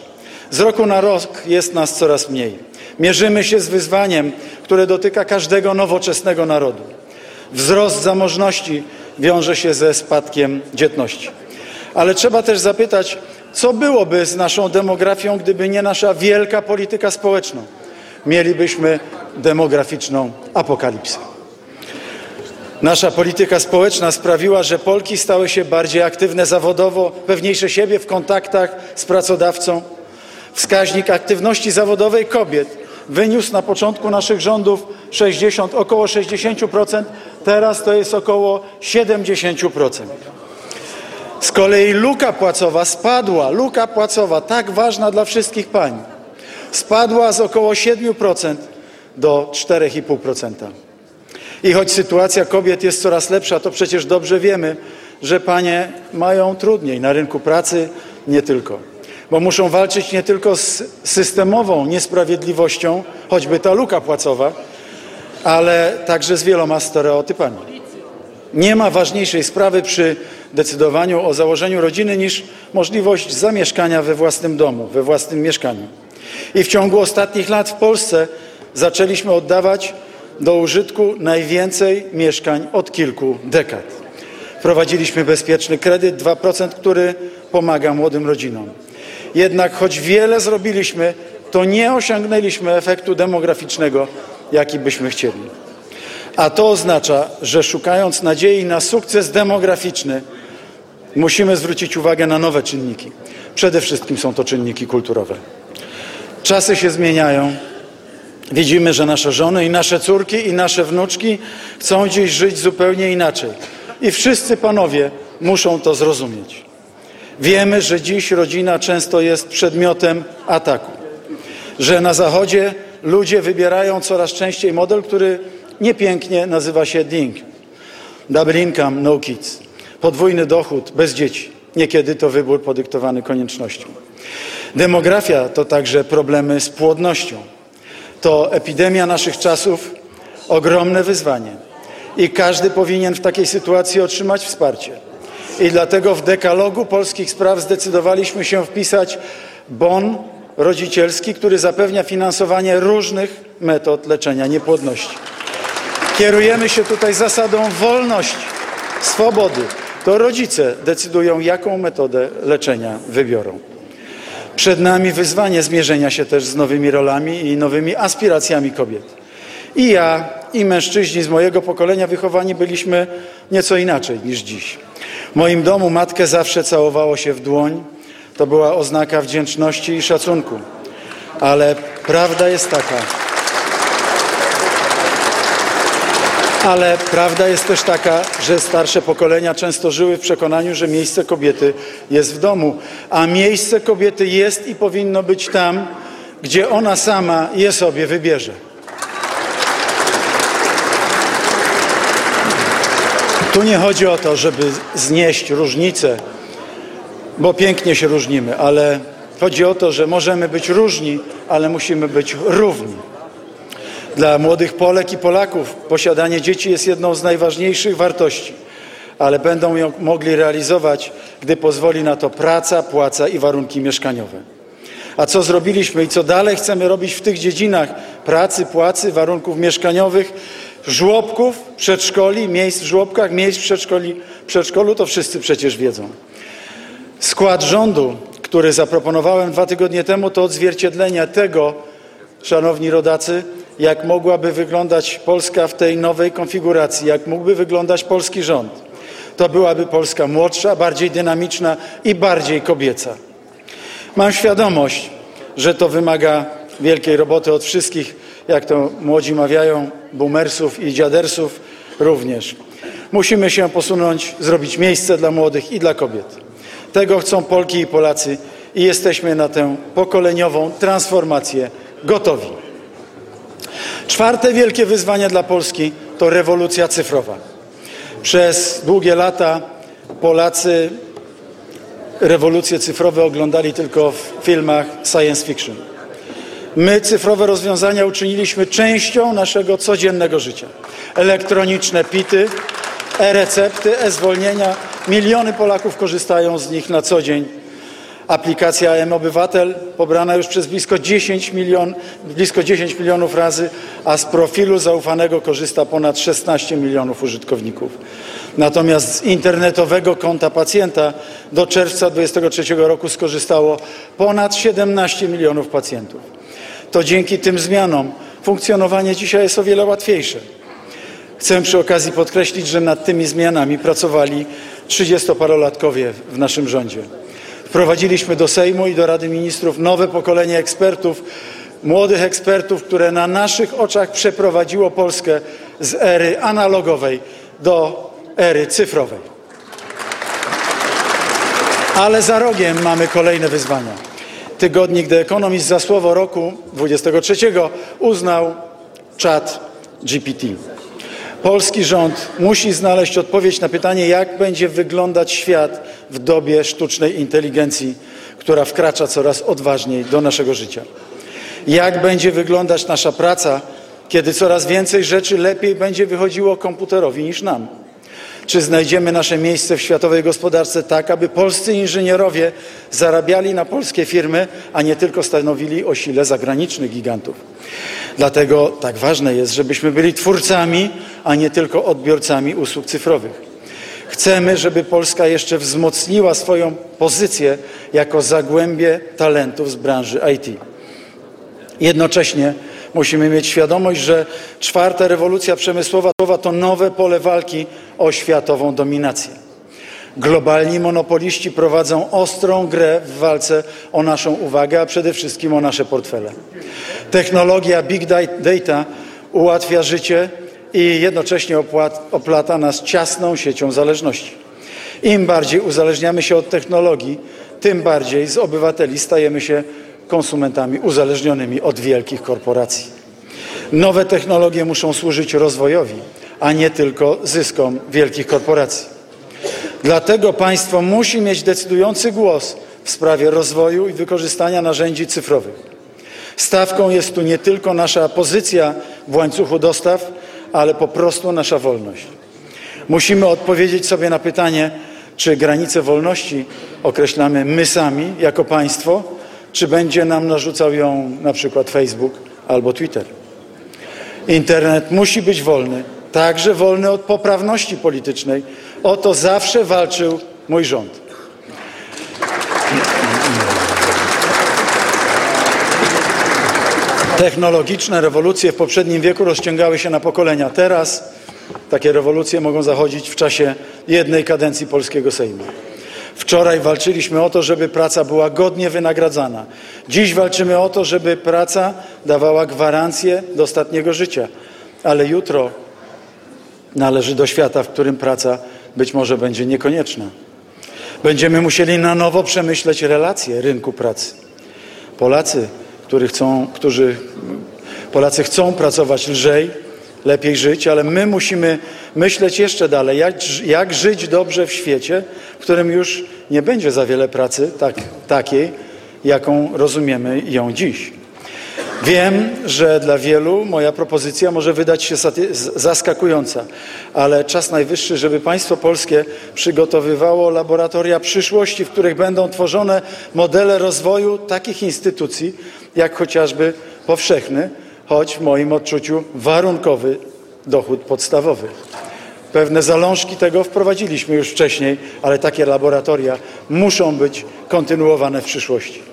Z roku na rok jest nas coraz mniej. Mierzymy się z wyzwaniem, które dotyka każdego nowoczesnego narodu. Wzrost zamożności wiąże się ze spadkiem dzietności. Ale trzeba też zapytać, co byłoby z naszą demografią, gdyby nie nasza wielka polityka społeczna? Mielibyśmy demograficzną apokalipsę. Nasza polityka społeczna sprawiła, że Polki stały się bardziej aktywne zawodowo, pewniejsze siebie w kontaktach z pracodawcą. Wskaźnik aktywności zawodowej kobiet wyniósł na początku naszych rządów 60, około 60%, teraz to jest około 70%. Z kolei luka płacowa spadła, luka płacowa, tak ważna dla wszystkich pań, spadła z około 7% do 4,5%. I choć sytuacja kobiet jest coraz lepsza, to przecież dobrze wiemy, że panie mają trudniej na rynku pracy, nie tylko. Bo muszą walczyć nie tylko z systemową niesprawiedliwością, choćby ta luka płacowa, ale także z wieloma stereotypami. Nie ma ważniejszej sprawy przy decydowaniu o założeniu rodziny niż możliwość zamieszkania we własnym domu, we własnym mieszkaniu. I w ciągu ostatnich lat w Polsce zaczęliśmy oddawać do użytku najwięcej mieszkań od kilku dekad. Wprowadziliśmy bezpieczny kredyt 2%, który pomaga młodym rodzinom. Jednak choć wiele zrobiliśmy, to nie osiągnęliśmy efektu demograficznego, jaki byśmy chcieli. A to oznacza, że szukając nadziei na sukces demograficzny, musimy zwrócić uwagę na nowe czynniki. Przede wszystkim są to czynniki kulturowe. Czasy się zmieniają. Widzimy, że nasze żony i nasze córki i nasze wnuczki chcą dziś żyć zupełnie inaczej. I wszyscy panowie muszą to zrozumieć. Wiemy, że dziś rodzina często jest przedmiotem ataku. Że na Zachodzie ludzie wybierają coraz częściej model, który niepięknie nazywa się DING. Double income, no kids. Podwójny dochód, bez dzieci. Niekiedy to wybór podyktowany koniecznością. Demografia to także problemy z płodnością. To epidemia naszych czasów, ogromne wyzwanie. I każdy powinien w takiej sytuacji otrzymać wsparcie. I dlatego w dekalogu polskich spraw zdecydowaliśmy się wpisać bon rodzicielski, który zapewnia finansowanie różnych metod leczenia niepłodności. Kierujemy się tutaj zasadą wolności, swobody. To rodzice decydują, jaką metodę leczenia wybiorą. Przed nami wyzwanie zmierzenia się też z nowymi rolami i nowymi aspiracjami kobiet. I ja, i mężczyźni z mojego pokolenia wychowani byliśmy nieco inaczej niż dziś. W moim domu matkę zawsze całowało się w dłoń. To była oznaka wdzięczności i szacunku. Ale prawda jest taka. Ale prawda jest też taka, że starsze pokolenia często żyły w przekonaniu, że miejsce kobiety jest w domu, a miejsce kobiety jest i powinno być tam, gdzie ona sama je sobie wybierze. Tu nie chodzi o to, żeby znieść różnice, bo pięknie się różnimy, ale chodzi o to, że możemy być różni, ale musimy być równi. Dla młodych Polek i Polaków posiadanie dzieci jest jedną z najważniejszych wartości, ale będą ją mogli realizować, gdy pozwoli na to praca, płaca i warunki mieszkaniowe. A co zrobiliśmy i co dalej chcemy robić w tych dziedzinach pracy, płacy, warunków mieszkaniowych, żłobków, przedszkoli, miejsc w żłobkach, miejsc w przedszkoli, przedszkolu, to wszyscy przecież wiedzą. Skład rządu, który zaproponowałem dwa tygodnie temu, to odzwierciedlenie tego, szanowni rodacy, jak mogłaby wyglądać Polska w tej nowej konfiguracji, jak mógłby wyglądać polski rząd. To byłaby Polska młodsza, bardziej dynamiczna i bardziej kobieca. Mam świadomość, że to wymaga wielkiej roboty od wszystkich, jak to młodzi mawiają, boomersów i dziadersów również. Musimy się posunąć, zrobić miejsce dla młodych i dla kobiet. Tego chcą Polki i Polacy i jesteśmy na tę pokoleniową transformację gotowi. Czwarte wielkie wyzwanie dla Polski to rewolucja cyfrowa. Przez długie lata Polacy rewolucje cyfrowe oglądali tylko w filmach science fiction. My cyfrowe rozwiązania uczyniliśmy częścią naszego codziennego życia. Elektroniczne PIT-y, e-recepty, e-zwolnienia. Miliony Polaków korzystają z nich na co dzień. Aplikacja M-Obywatel pobrana już przez blisko 10, milion, blisko 10 milionów razy, a z profilu zaufanego korzysta ponad 16 milionów użytkowników. Natomiast z internetowego konta pacjenta do czerwca 2023 roku skorzystało ponad 17 milionów pacjentów. To dzięki tym zmianom funkcjonowanie dzisiaj jest o wiele łatwiejsze. Chcę przy okazji podkreślić, że nad tymi zmianami pracowali 30-parolatkowie w naszym rządzie. Wprowadziliśmy do Sejmu i do Rady Ministrów nowe pokolenie ekspertów, młodych ekspertów, które na naszych oczach przeprowadziło Polskę z ery analogowej do ery cyfrowej. Ale za rogiem mamy kolejne wyzwania. Tygodnik The Economist za słowo roku 23 uznał czat GPT. Polski rząd musi znaleźć odpowiedź na pytanie, jak będzie wyglądać świat w dobie sztucznej inteligencji, która wkracza coraz odważniej do naszego życia. Jak będzie wyglądać nasza praca, kiedy coraz więcej rzeczy lepiej będzie wychodziło komputerowi niż nam. Czy znajdziemy nasze miejsce w światowej gospodarce tak, aby polscy inżynierowie zarabiali na polskie firmy, a nie tylko stanowili o sile zagranicznych gigantów? Dlatego tak ważne jest, żebyśmy byli twórcami, a nie tylko odbiorcami usług cyfrowych. Chcemy, żeby Polska jeszcze wzmocniła swoją pozycję jako zagłębie talentów z branży IT. Jednocześnie musimy mieć świadomość, że czwarta rewolucja przemysłowa to nowe pole walki o światową dominację. Globalni monopoliści prowadzą ostrą grę w walce o naszą uwagę, a przede wszystkim o nasze portfele. Technologia big data ułatwia życie i jednocześnie oplata nas ciasną siecią zależności. Im bardziej uzależniamy się od technologii, tym bardziej z obywateli stajemy się konsumentami uzależnionymi od wielkich korporacji. Nowe technologie muszą służyć rozwojowi, a nie tylko zyskom wielkich korporacji. Dlatego państwo musi mieć decydujący głos w sprawie rozwoju i wykorzystania narzędzi cyfrowych. Stawką jest tu nie tylko nasza pozycja w łańcuchu dostaw, ale po prostu nasza wolność. Musimy odpowiedzieć sobie na pytanie, czy granicę wolności określamy my sami jako państwo, czy będzie nam narzucał ją na przykład Facebook albo Twitter. Internet musi być wolny, także wolny od poprawności politycznej. O to zawsze walczył mój rząd. Technologiczne rewolucje w poprzednim wieku rozciągały się na pokolenia. Teraz takie rewolucje mogą zachodzić w czasie jednej kadencji polskiego Sejmu. Wczoraj walczyliśmy o to, żeby praca była godnie wynagradzana. Dziś walczymy o to, żeby praca dawała gwarancję do ostatniego życia. Ale jutro należy do świata, w którym praca być może będzie niekonieczna. Będziemy musieli na nowo przemyśleć relacje rynku pracy. Polacy, którzy chcą, którzy, Polacy chcą pracować lżej, lepiej żyć, ale my musimy myśleć jeszcze dalej, jak, jak żyć dobrze w świecie, w którym już nie będzie za wiele pracy tak, takiej, jaką rozumiemy ją dziś. Wiem, że dla wielu moja propozycja może wydać się zaskakująca, ale czas najwyższy, żeby państwo polskie przygotowywało laboratoria przyszłości, w których będą tworzone modele rozwoju takich instytucji, jak chociażby powszechny, choć w moim odczuciu warunkowy dochód podstawowy. Pewne zalążki tego wprowadziliśmy już wcześniej, ale takie laboratoria muszą być kontynuowane w przyszłości.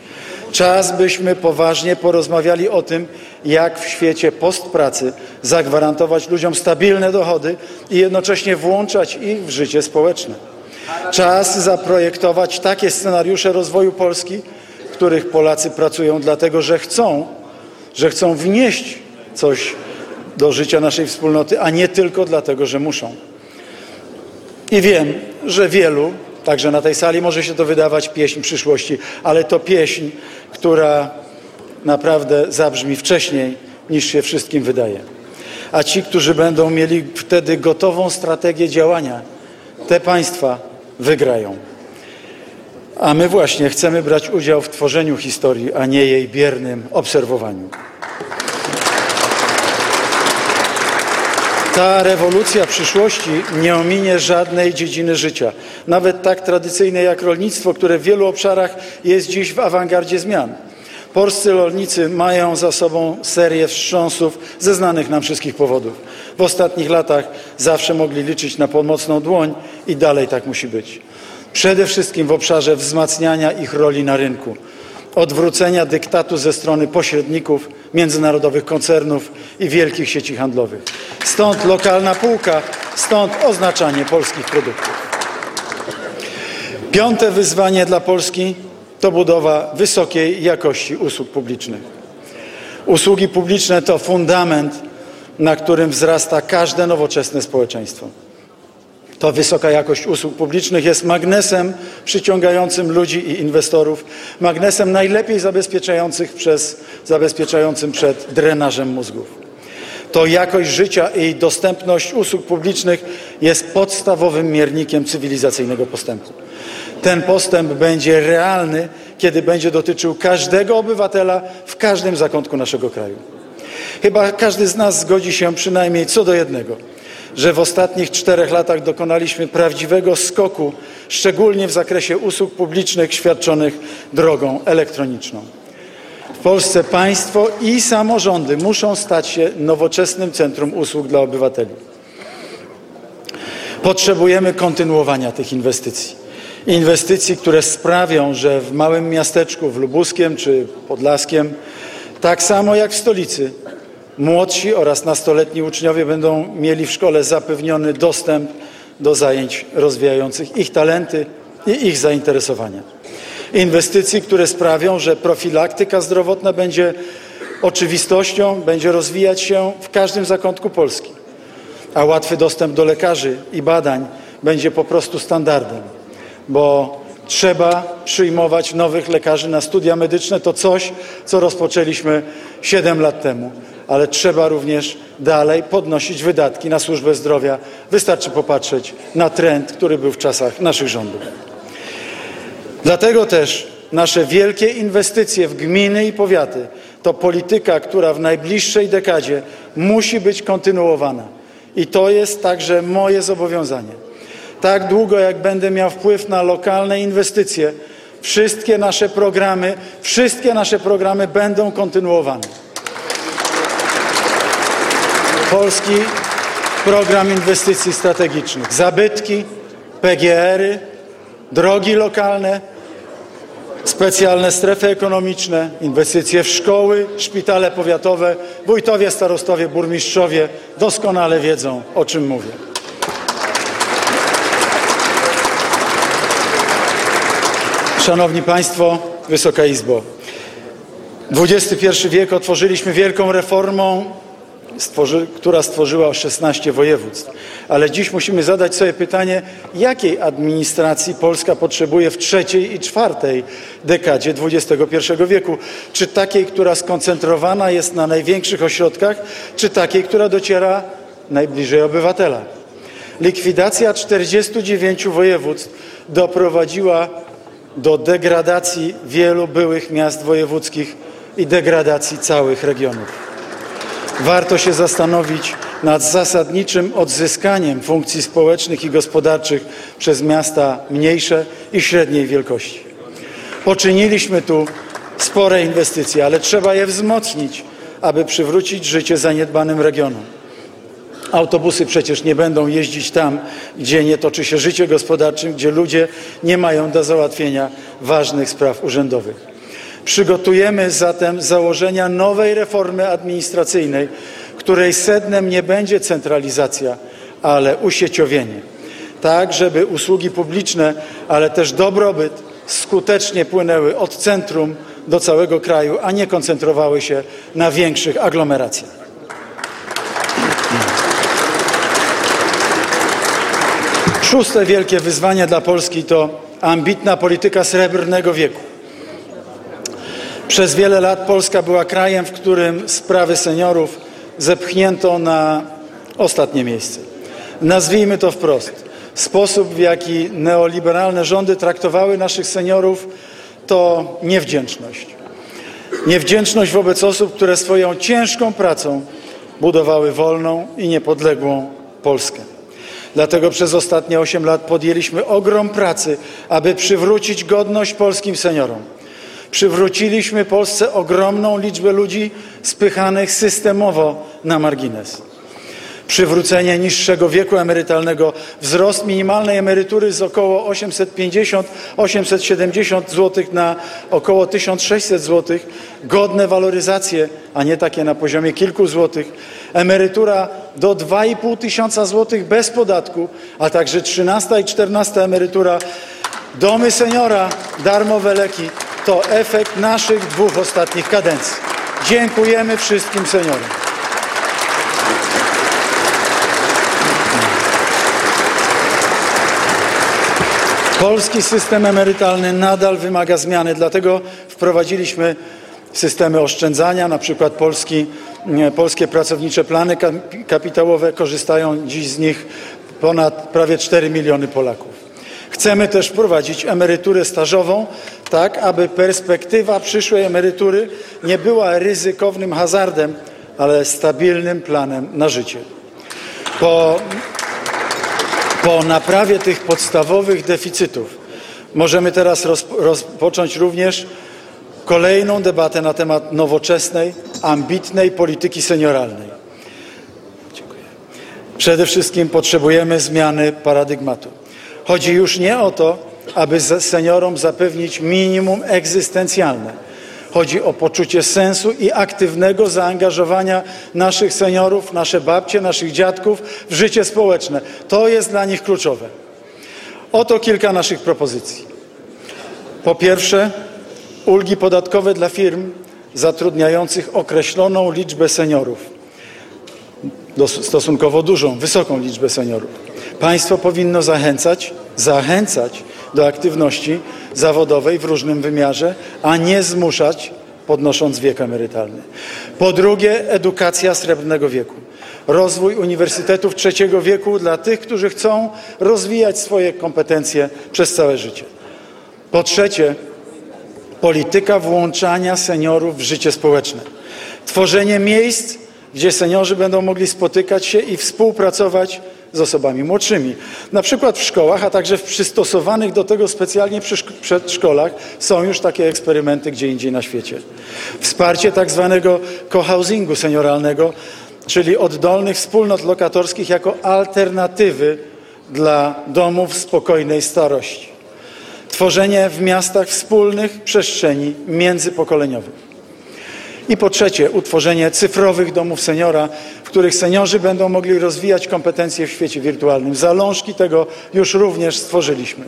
Czas, byśmy poważnie porozmawiali o tym, jak w świecie postpracy zagwarantować ludziom stabilne dochody i jednocześnie włączać ich w życie społeczne. Czas zaprojektować takie scenariusze rozwoju Polski, w których Polacy pracują dlatego, że chcą, że chcą wnieść coś do życia naszej wspólnoty, a nie tylko dlatego, że muszą. I wiem, że wielu, także na tej sali, może się to wydawać pieśń przyszłości, ale to pieśń, która naprawdę zabrzmi wcześniej niż się wszystkim wydaje. a ci, którzy będą mieli wtedy gotową strategię działania, te państwa wygrają. A my właśnie chcemy brać udział w tworzeniu historii, a nie jej biernym obserwowaniu. Ta rewolucja przyszłości nie ominie żadnej dziedziny życia, nawet tak tradycyjnej jak rolnictwo, które w wielu obszarach jest dziś w awangardzie zmian. Polscy rolnicy mają za sobą serię wstrząsów ze znanych nam wszystkich powodów. W ostatnich latach zawsze mogli liczyć na pomocną dłoń i dalej tak musi być. Przede wszystkim w obszarze wzmacniania ich roli na rynku, odwrócenia dyktatu ze strony pośredników, międzynarodowych koncernów i wielkich sieci handlowych. Stąd lokalna półka, stąd oznaczanie polskich produktów. Piąte wyzwanie dla Polski to budowa wysokiej jakości usług publicznych. Usługi publiczne to fundament, na którym wzrasta każde nowoczesne społeczeństwo. To wysoka jakość usług publicznych jest magnesem przyciągającym ludzi i inwestorów, magnesem najlepiej zabezpieczających przez, zabezpieczającym przed drenażem mózgów. To jakość życia i dostępność usług publicznych jest podstawowym miernikiem cywilizacyjnego postępu. Ten postęp będzie realny, kiedy będzie dotyczył każdego obywatela w każdym zakątku naszego kraju. Chyba każdy z nas zgodzi się przynajmniej co do jednego, że w ostatnich czterech latach dokonaliśmy prawdziwego skoku, szczególnie w zakresie usług publicznych świadczonych drogą elektroniczną. W Polsce państwo i samorządy muszą stać się nowoczesnym centrum usług dla obywateli. Potrzebujemy kontynuowania tych inwestycji inwestycji, które sprawią, że w małym miasteczku, w Lubuskiem czy Podlaskiem, tak samo jak w stolicy, młodsi oraz nastoletni uczniowie będą mieli w szkole zapewniony dostęp do zajęć rozwijających ich talenty i ich zainteresowania. Inwestycji, które sprawią, że profilaktyka zdrowotna będzie oczywistością, będzie rozwijać się w każdym zakątku Polski, a łatwy dostęp do lekarzy i badań będzie po prostu standardem bo trzeba przyjmować nowych lekarzy na studia medyczne. To coś, co rozpoczęliśmy 7 lat temu, ale trzeba również dalej podnosić wydatki na służbę zdrowia. Wystarczy popatrzeć na trend, który był w czasach naszych rządów. Dlatego też nasze wielkie inwestycje w gminy i powiaty to polityka, która w najbliższej dekadzie musi być kontynuowana. I to jest także moje zobowiązanie tak długo jak będę miał wpływ na lokalne inwestycje, wszystkie nasze programy, wszystkie nasze programy będą kontynuowane. Polski Program Inwestycji Strategicznych, zabytki, PGR-y, drogi lokalne, specjalne strefy ekonomiczne, inwestycje w szkoły, szpitale powiatowe, wójtowie, starostowie, burmistrzowie doskonale wiedzą, o czym mówię. Szanowni Państwo, Wysoka Izbo. XXI wiek otworzyliśmy wielką reformą, stworzy, która stworzyła 16 województw. Ale dziś musimy zadać sobie pytanie, jakiej administracji Polska potrzebuje w trzeciej i czwartej dekadzie XXI wieku. Czy takiej, która skoncentrowana jest na największych ośrodkach, czy takiej, która dociera najbliżej obywatela. Likwidacja 49 województw doprowadziła do degradacji wielu byłych miast wojewódzkich i degradacji całych regionów. Warto się zastanowić nad zasadniczym odzyskaniem funkcji społecznych i gospodarczych przez miasta mniejsze i średniej wielkości. Poczyniliśmy tu spore inwestycje, ale trzeba je wzmocnić, aby przywrócić życie zaniedbanym regionom. Autobusy przecież nie będą jeździć tam, gdzie nie toczy się życie gospodarcze, gdzie ludzie nie mają do załatwienia ważnych spraw urzędowych. Przygotujemy zatem założenia nowej reformy administracyjnej, której sednem nie będzie centralizacja, ale usieciowienie. Tak, żeby usługi publiczne, ale też dobrobyt skutecznie płynęły od centrum do całego kraju, a nie koncentrowały się na większych aglomeracjach. Szóste wielkie wyzwanie dla Polski to ambitna polityka srebrnego wieku. Przez wiele lat Polska była krajem, w którym sprawy seniorów zepchnięto na ostatnie miejsce. Nazwijmy to wprost. Sposób, w jaki neoliberalne rządy traktowały naszych seniorów, to niewdzięczność. Niewdzięczność wobec osób, które swoją ciężką pracą budowały wolną i niepodległą Polskę. Dlatego przez ostatnie 8 lat podjęliśmy ogrom pracy, aby przywrócić godność polskim seniorom. Przywróciliśmy Polsce ogromną liczbę ludzi spychanych systemowo na margines przywrócenie niższego wieku emerytalnego, wzrost minimalnej emerytury z około 850-870 zł na około 1600 zł, godne waloryzacje, a nie takie na poziomie kilku złotych, emerytura do 2,5 tysiąca złotych bez podatku, a także 13 i 14 emerytura, domy seniora, darmowe leki. To efekt naszych dwóch ostatnich kadencji. Dziękujemy wszystkim seniorom. Polski system emerytalny nadal wymaga zmiany, dlatego wprowadziliśmy systemy oszczędzania, na przykład Polski, polskie pracownicze plany kapitałowe, korzystają dziś z nich ponad prawie 4 miliony Polaków. Chcemy też wprowadzić emeryturę stażową, tak aby perspektywa przyszłej emerytury nie była ryzykownym hazardem, ale stabilnym planem na życie. Po po naprawie tych podstawowych deficytów możemy teraz rozpocząć również kolejną debatę na temat nowoczesnej, ambitnej polityki senioralnej. Przede wszystkim potrzebujemy zmiany paradygmatu. Chodzi już nie o to, aby seniorom zapewnić minimum egzystencjalne Chodzi o poczucie sensu i aktywnego zaangażowania naszych seniorów, nasze babcie, naszych dziadków w życie społeczne. To jest dla nich kluczowe. Oto kilka naszych propozycji. Po pierwsze, ulgi podatkowe dla firm zatrudniających określoną liczbę seniorów. Stosunkowo dużą, wysoką liczbę seniorów. Państwo powinno zachęcać, zachęcać do aktywności zawodowej w różnym wymiarze, a nie zmuszać, podnosząc wiek emerytalny. Po drugie, edukacja srebrnego wieku. Rozwój uniwersytetów trzeciego wieku dla tych, którzy chcą rozwijać swoje kompetencje przez całe życie. Po trzecie, polityka włączania seniorów w życie społeczne. Tworzenie miejsc, gdzie seniorzy będą mogli spotykać się i współpracować z osobami młodszymi. Na przykład w szkołach, a także w przystosowanych do tego specjalnie przedszkolach są już takie eksperymenty gdzie indziej na świecie. Wsparcie tak zwanego cohousingu senioralnego, czyli oddolnych wspólnot lokatorskich jako alternatywy dla domów spokojnej starości. Tworzenie w miastach wspólnych przestrzeni międzypokoleniowych. I po trzecie, utworzenie cyfrowych domów seniora, w których seniorzy będą mogli rozwijać kompetencje w świecie wirtualnym. Zalążki tego już również stworzyliśmy.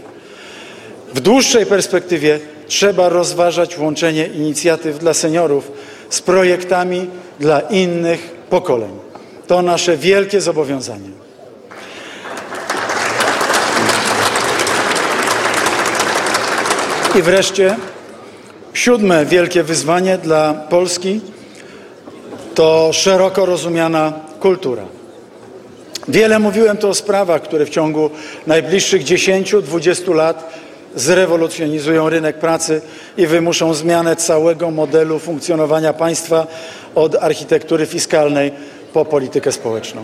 W dłuższej perspektywie trzeba rozważać łączenie inicjatyw dla seniorów z projektami dla innych pokoleń. To nasze wielkie zobowiązanie. I wreszcie Siódme wielkie wyzwanie dla Polski to szeroko rozumiana kultura. Wiele mówiłem tu o sprawach, które w ciągu najbliższych 10-20 lat zrewolucjonizują rynek pracy i wymuszą zmianę całego modelu funkcjonowania państwa od architektury fiskalnej po politykę społeczną.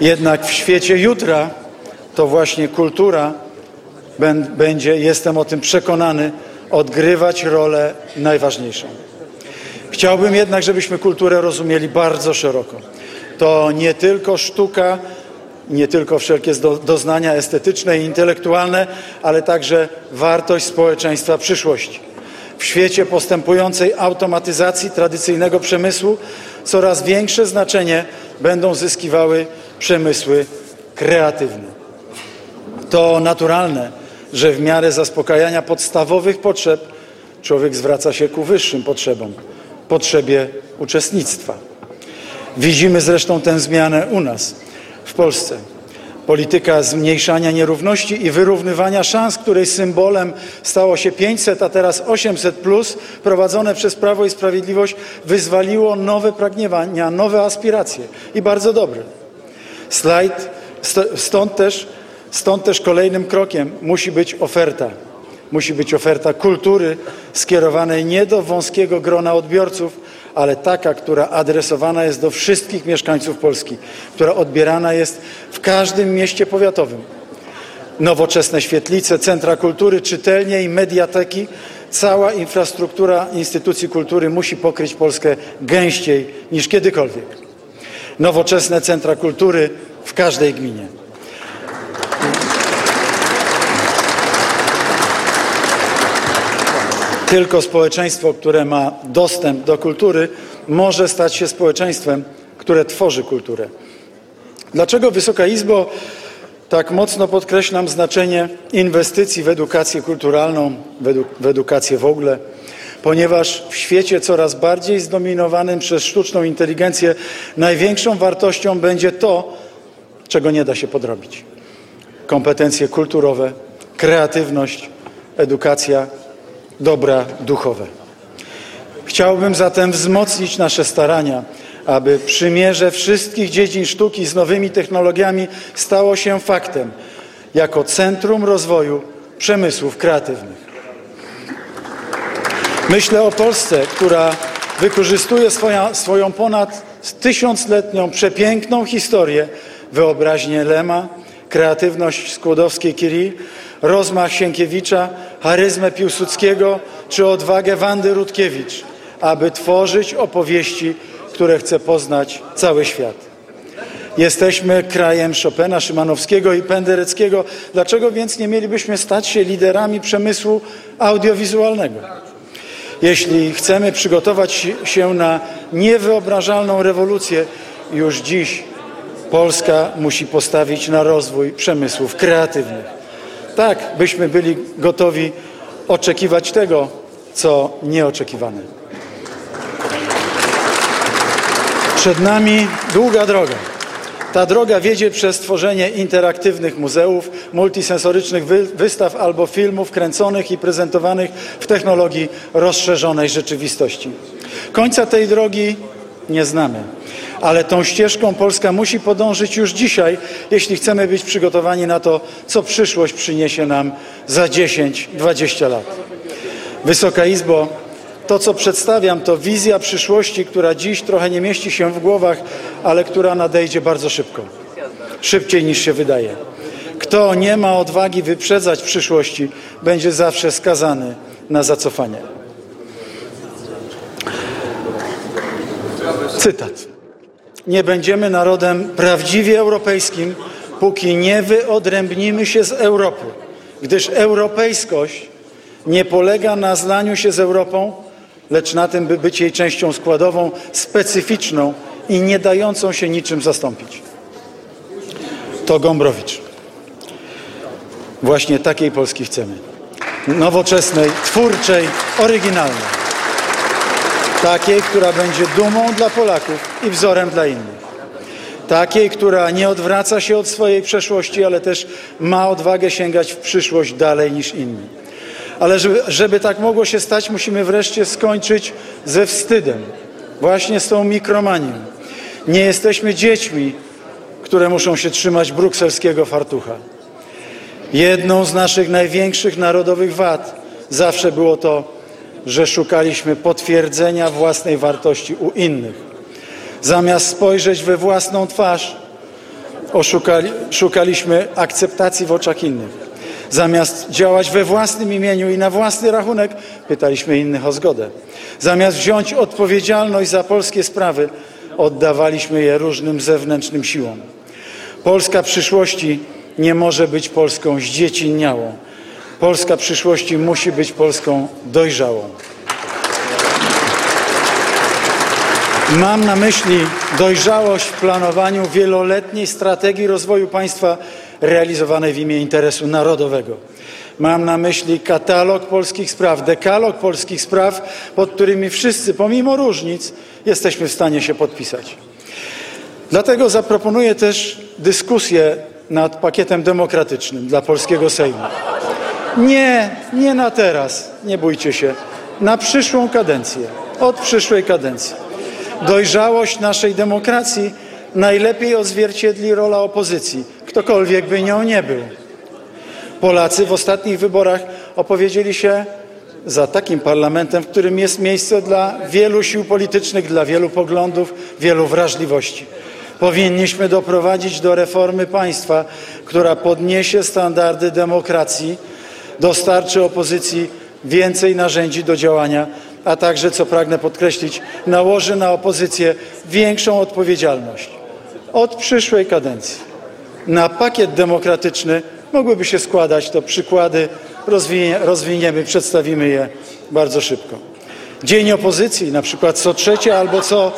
Jednak w świecie jutra to właśnie kultura będzie, jestem o tym przekonany, odgrywać rolę najważniejszą. Chciałbym jednak, żebyśmy kulturę rozumieli bardzo szeroko. To nie tylko sztuka, nie tylko wszelkie doznania estetyczne i intelektualne, ale także wartość społeczeństwa przyszłości. W świecie postępującej automatyzacji tradycyjnego przemysłu coraz większe znaczenie będą zyskiwały przemysły kreatywne. To naturalne, że w miarę zaspokajania podstawowych potrzeb człowiek zwraca się ku wyższym potrzebom, potrzebie uczestnictwa. Widzimy zresztą tę zmianę u nas, w Polsce. Polityka zmniejszania nierówności i wyrównywania szans, której symbolem stało się 500, a teraz 800, plus, prowadzone przez Prawo i Sprawiedliwość, wyzwaliło nowe pragnienia, nowe aspiracje i bardzo dobre. Slajd, stąd też, stąd też kolejnym krokiem musi być oferta. Musi być oferta kultury skierowanej nie do wąskiego grona odbiorców, ale taka, która adresowana jest do wszystkich mieszkańców Polski, która odbierana jest w każdym mieście powiatowym. Nowoczesne świetlice, centra kultury, czytelnie i mediateki, cała infrastruktura instytucji kultury musi pokryć Polskę gęściej niż kiedykolwiek. Nowoczesne centra kultury w każdej gminie. Tylko społeczeństwo, które ma dostęp do kultury, może stać się społeczeństwem, które tworzy kulturę. Dlaczego Wysoka Izbo tak mocno podkreślam znaczenie inwestycji w edukację kulturalną, w edukację w ogóle? Ponieważ w świecie coraz bardziej zdominowanym przez sztuczną inteligencję największą wartością będzie to, czego nie da się podrobić. Kompetencje kulturowe, kreatywność, edukacja dobra duchowe. Chciałbym zatem wzmocnić nasze starania, aby przymierze wszystkich dziedzin sztuki z nowymi technologiami stało się faktem jako centrum rozwoju przemysłów kreatywnych. Myślę o Polsce, która wykorzystuje swoja, swoją ponad tysiącletnią, przepiękną historię, wyobraźnię Lema, kreatywność Skłodowskiej-Curie, rozmach Sienkiewicza, charyzmę Piłsudskiego czy odwagę Wandy Rutkiewicz, aby tworzyć opowieści, które chce poznać cały świat. Jesteśmy krajem Chopina, Szymanowskiego i Pendereckiego. Dlaczego więc nie mielibyśmy stać się liderami przemysłu audiowizualnego? Jeśli chcemy przygotować się na niewyobrażalną rewolucję, już dziś Polska musi postawić na rozwój przemysłów kreatywnych tak byśmy byli gotowi oczekiwać tego, co nieoczekiwane. Przed nami długa droga. Ta droga wiedzie przez tworzenie interaktywnych muzeów, multisensorycznych wystaw albo filmów kręconych i prezentowanych w technologii rozszerzonej rzeczywistości. Końca tej drogi nie znamy ale tą ścieżką Polska musi podążyć już dzisiaj, jeśli chcemy być przygotowani na to, co przyszłość przyniesie nam za 10-20 lat. Wysoka Izbo, to co przedstawiam to wizja przyszłości, która dziś trochę nie mieści się w głowach, ale która nadejdzie bardzo szybko. Szybciej niż się wydaje. Kto nie ma odwagi wyprzedzać przyszłości, będzie zawsze skazany na zacofanie. Cytat. Nie będziemy narodem prawdziwie europejskim, póki nie wyodrębnimy się z Europy, gdyż europejskość nie polega na zlaniu się z Europą, lecz na tym, by być jej częścią składową, specyficzną i nie dającą się niczym zastąpić. To Gombrowicz. Właśnie takiej Polski chcemy. Nowoczesnej, twórczej, oryginalnej. Takiej, która będzie dumą dla Polaków i wzorem dla innych. Takiej, która nie odwraca się od swojej przeszłości, ale też ma odwagę sięgać w przyszłość dalej niż inni. Ale żeby, żeby tak mogło się stać, musimy wreszcie skończyć ze wstydem, właśnie z tą mikromanią. Nie jesteśmy dziećmi, które muszą się trzymać brukselskiego fartucha. Jedną z naszych największych narodowych wad zawsze było to, że szukaliśmy potwierdzenia własnej wartości u innych. Zamiast spojrzeć we własną twarz, oszukali, szukaliśmy akceptacji w oczach innych. Zamiast działać we własnym imieniu i na własny rachunek, pytaliśmy innych o zgodę. Zamiast wziąć odpowiedzialność za polskie sprawy, oddawaliśmy je różnym zewnętrznym siłom. Polska przyszłości nie może być Polską zdziecinniałą. Polska przyszłości musi być Polską dojrzałą. Mam na myśli dojrzałość w planowaniu wieloletniej strategii rozwoju państwa realizowanej w imię interesu narodowego. Mam na myśli katalog polskich spraw, dekalog polskich spraw, pod którymi wszyscy, pomimo różnic, jesteśmy w stanie się podpisać. Dlatego zaproponuję też dyskusję nad pakietem demokratycznym dla polskiego Sejmu. Nie, nie na teraz, nie bójcie się. Na przyszłą kadencję, od przyszłej kadencji. Dojrzałość naszej demokracji najlepiej odzwierciedli rola opozycji, ktokolwiek by nią nie był. Polacy w ostatnich wyborach opowiedzieli się za takim parlamentem, w którym jest miejsce dla wielu sił politycznych, dla wielu poglądów, wielu wrażliwości. Powinniśmy doprowadzić do reformy państwa, która podniesie standardy demokracji, dostarczy opozycji więcej narzędzi do działania, a także, co pragnę podkreślić, nałoży na opozycję większą odpowiedzialność. Od przyszłej kadencji na pakiet demokratyczny mogłyby się składać to przykłady, rozwinie, rozwiniemy, przedstawimy je bardzo szybko. Dzień opozycji, na przykład co trzecie albo co,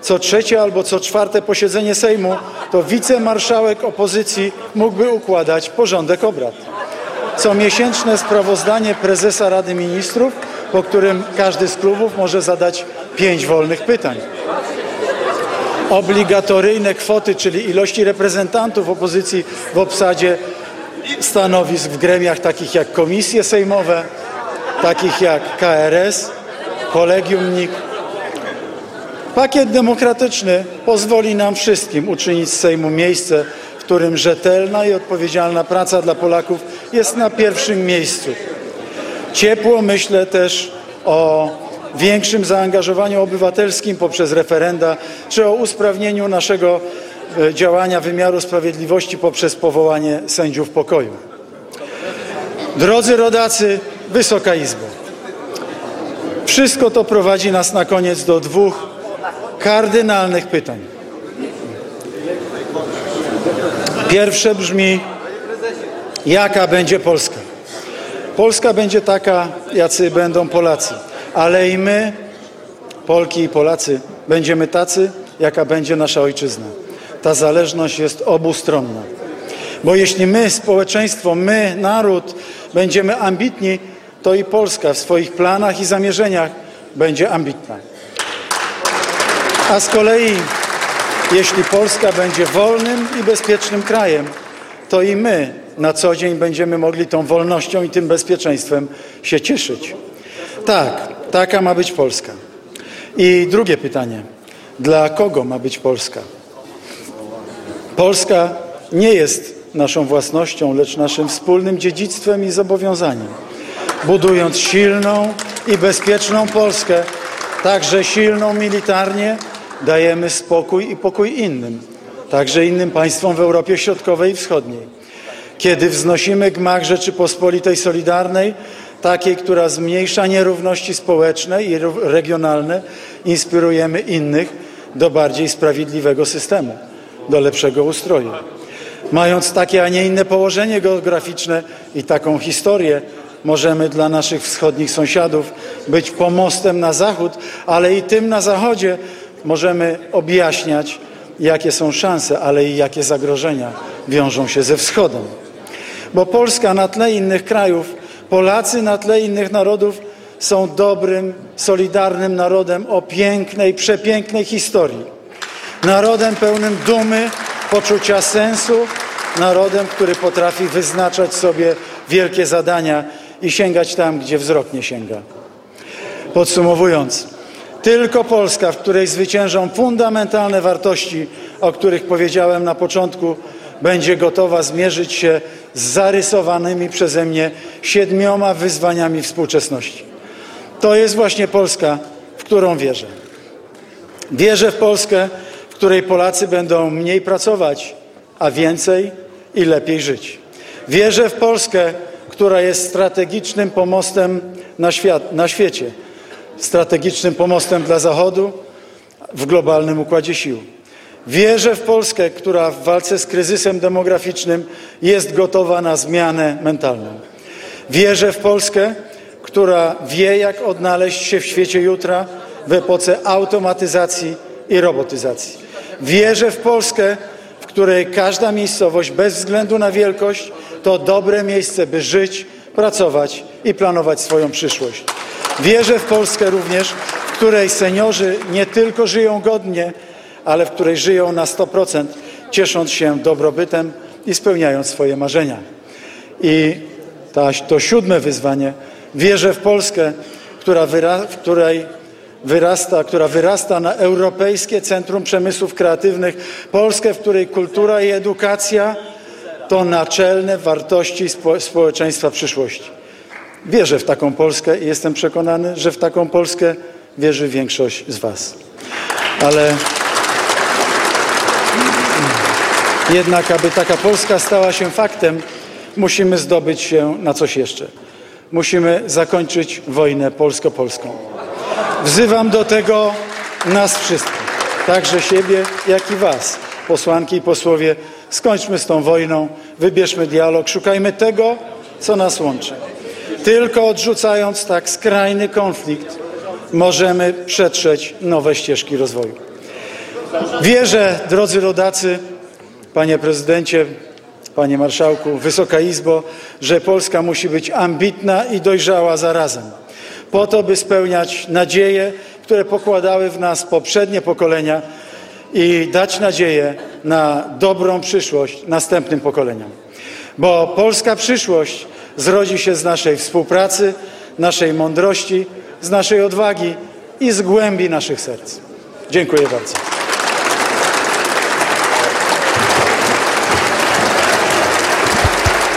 co trzecie albo co czwarte posiedzenie Sejmu, to wicemarszałek opozycji mógłby układać porządek obrad. Co miesięczne sprawozdanie prezesa Rady Ministrów, po którym każdy z klubów może zadać pięć wolnych pytań. Obligatoryjne kwoty, czyli ilości reprezentantów opozycji w obsadzie stanowisk w gremiach takich jak komisje sejmowe, takich jak KRS, Kolegium NIK. Pakiet demokratyczny pozwoli nam wszystkim uczynić z Sejmu miejsce, którym rzetelna i odpowiedzialna praca dla Polaków jest na pierwszym miejscu. Ciepło myślę też o większym zaangażowaniu obywatelskim poprzez referenda, czy o usprawnieniu naszego e, działania wymiaru sprawiedliwości poprzez powołanie sędziów pokoju. Drodzy rodacy, Wysoka Izbo, wszystko to prowadzi nas na koniec do dwóch kardynalnych pytań. Pierwsze brzmi, jaka będzie Polska? Polska będzie taka, jacy będą Polacy, ale i my, Polki i Polacy, będziemy tacy, jaka będzie nasza ojczyzna. Ta zależność jest obustronna. Bo jeśli my, społeczeństwo, my, naród, będziemy ambitni, to i Polska w swoich planach i zamierzeniach będzie ambitna. A z kolei, jeśli Polska będzie wolnym i bezpiecznym krajem, to i my na co dzień będziemy mogli tą wolnością i tym bezpieczeństwem się cieszyć. Tak, taka ma być Polska. I drugie pytanie. Dla kogo ma być Polska? Polska nie jest naszą własnością, lecz naszym wspólnym dziedzictwem i zobowiązaniem. Budując silną i bezpieczną Polskę, także silną militarnie, dajemy spokój i pokój innym, także innym państwom w Europie Środkowej i Wschodniej. Kiedy wznosimy gmach Rzeczypospolitej Solidarnej, takiej, która zmniejsza nierówności społeczne i regionalne, inspirujemy innych do bardziej sprawiedliwego systemu, do lepszego ustroju. Mając takie, a nie inne położenie geograficzne i taką historię, możemy dla naszych wschodnich sąsiadów być pomostem na zachód, ale i tym na zachodzie możemy objaśniać, jakie są szanse, ale i jakie zagrożenia wiążą się ze wschodem bo Polska na tle innych krajów, Polacy na tle innych narodów są dobrym, solidarnym narodem o pięknej, przepięknej historii. Narodem pełnym dumy, poczucia sensu, narodem, który potrafi wyznaczać sobie wielkie zadania i sięgać tam, gdzie wzrok nie sięga. Podsumowując, tylko Polska, w której zwyciężą fundamentalne wartości, o których powiedziałem na początku, będzie gotowa zmierzyć się z zarysowanymi przeze mnie siedmioma wyzwaniami współczesności. To jest właśnie Polska, w którą wierzę. Wierzę w Polskę, w której Polacy będą mniej pracować, a więcej i lepiej żyć. Wierzę w Polskę, która jest strategicznym pomostem na, świat, na świecie, strategicznym pomostem dla Zachodu w globalnym układzie sił. Wierzę w Polskę, która w walce z kryzysem demograficznym jest gotowa na zmianę mentalną. Wierzę w Polskę, która wie, jak odnaleźć się w świecie jutra w epoce automatyzacji i robotyzacji. Wierzę w Polskę, w której każda miejscowość, bez względu na wielkość, to dobre miejsce, by żyć, pracować i planować swoją przyszłość. Wierzę w Polskę również, w której seniorzy nie tylko żyją godnie, ale w której żyją na 100%, ciesząc się dobrobytem i spełniając swoje marzenia. I ta, to siódme wyzwanie wierzę w Polskę, która wyra, w której wyrasta, która wyrasta na Europejskie Centrum Przemysłów Kreatywnych, Polskę, w której kultura i edukacja to naczelne wartości spo, społeczeństwa przyszłości. Wierzę w taką Polskę i jestem przekonany, że w taką Polskę wierzy większość z Was. Ale jednak, aby taka Polska stała się faktem, musimy zdobyć się na coś jeszcze. Musimy zakończyć wojnę polsko-polską. Wzywam do tego nas wszystkich, także siebie, jak i Was, posłanki i posłowie. Skończmy z tą wojną, wybierzmy dialog, szukajmy tego, co nas łączy. Tylko odrzucając tak skrajny konflikt, możemy przetrzeć nowe ścieżki rozwoju. Wierzę, drodzy rodacy, panie prezydencie, panie marszałku, Wysoka Izbo, że Polska musi być ambitna i dojrzała zarazem, po to, by spełniać nadzieje, które pokładały w nas poprzednie pokolenia i dać nadzieję na dobrą przyszłość następnym pokoleniom. Bo polska przyszłość zrodzi się z naszej współpracy, naszej mądrości, z naszej odwagi i z głębi naszych serc. Dziękuję bardzo.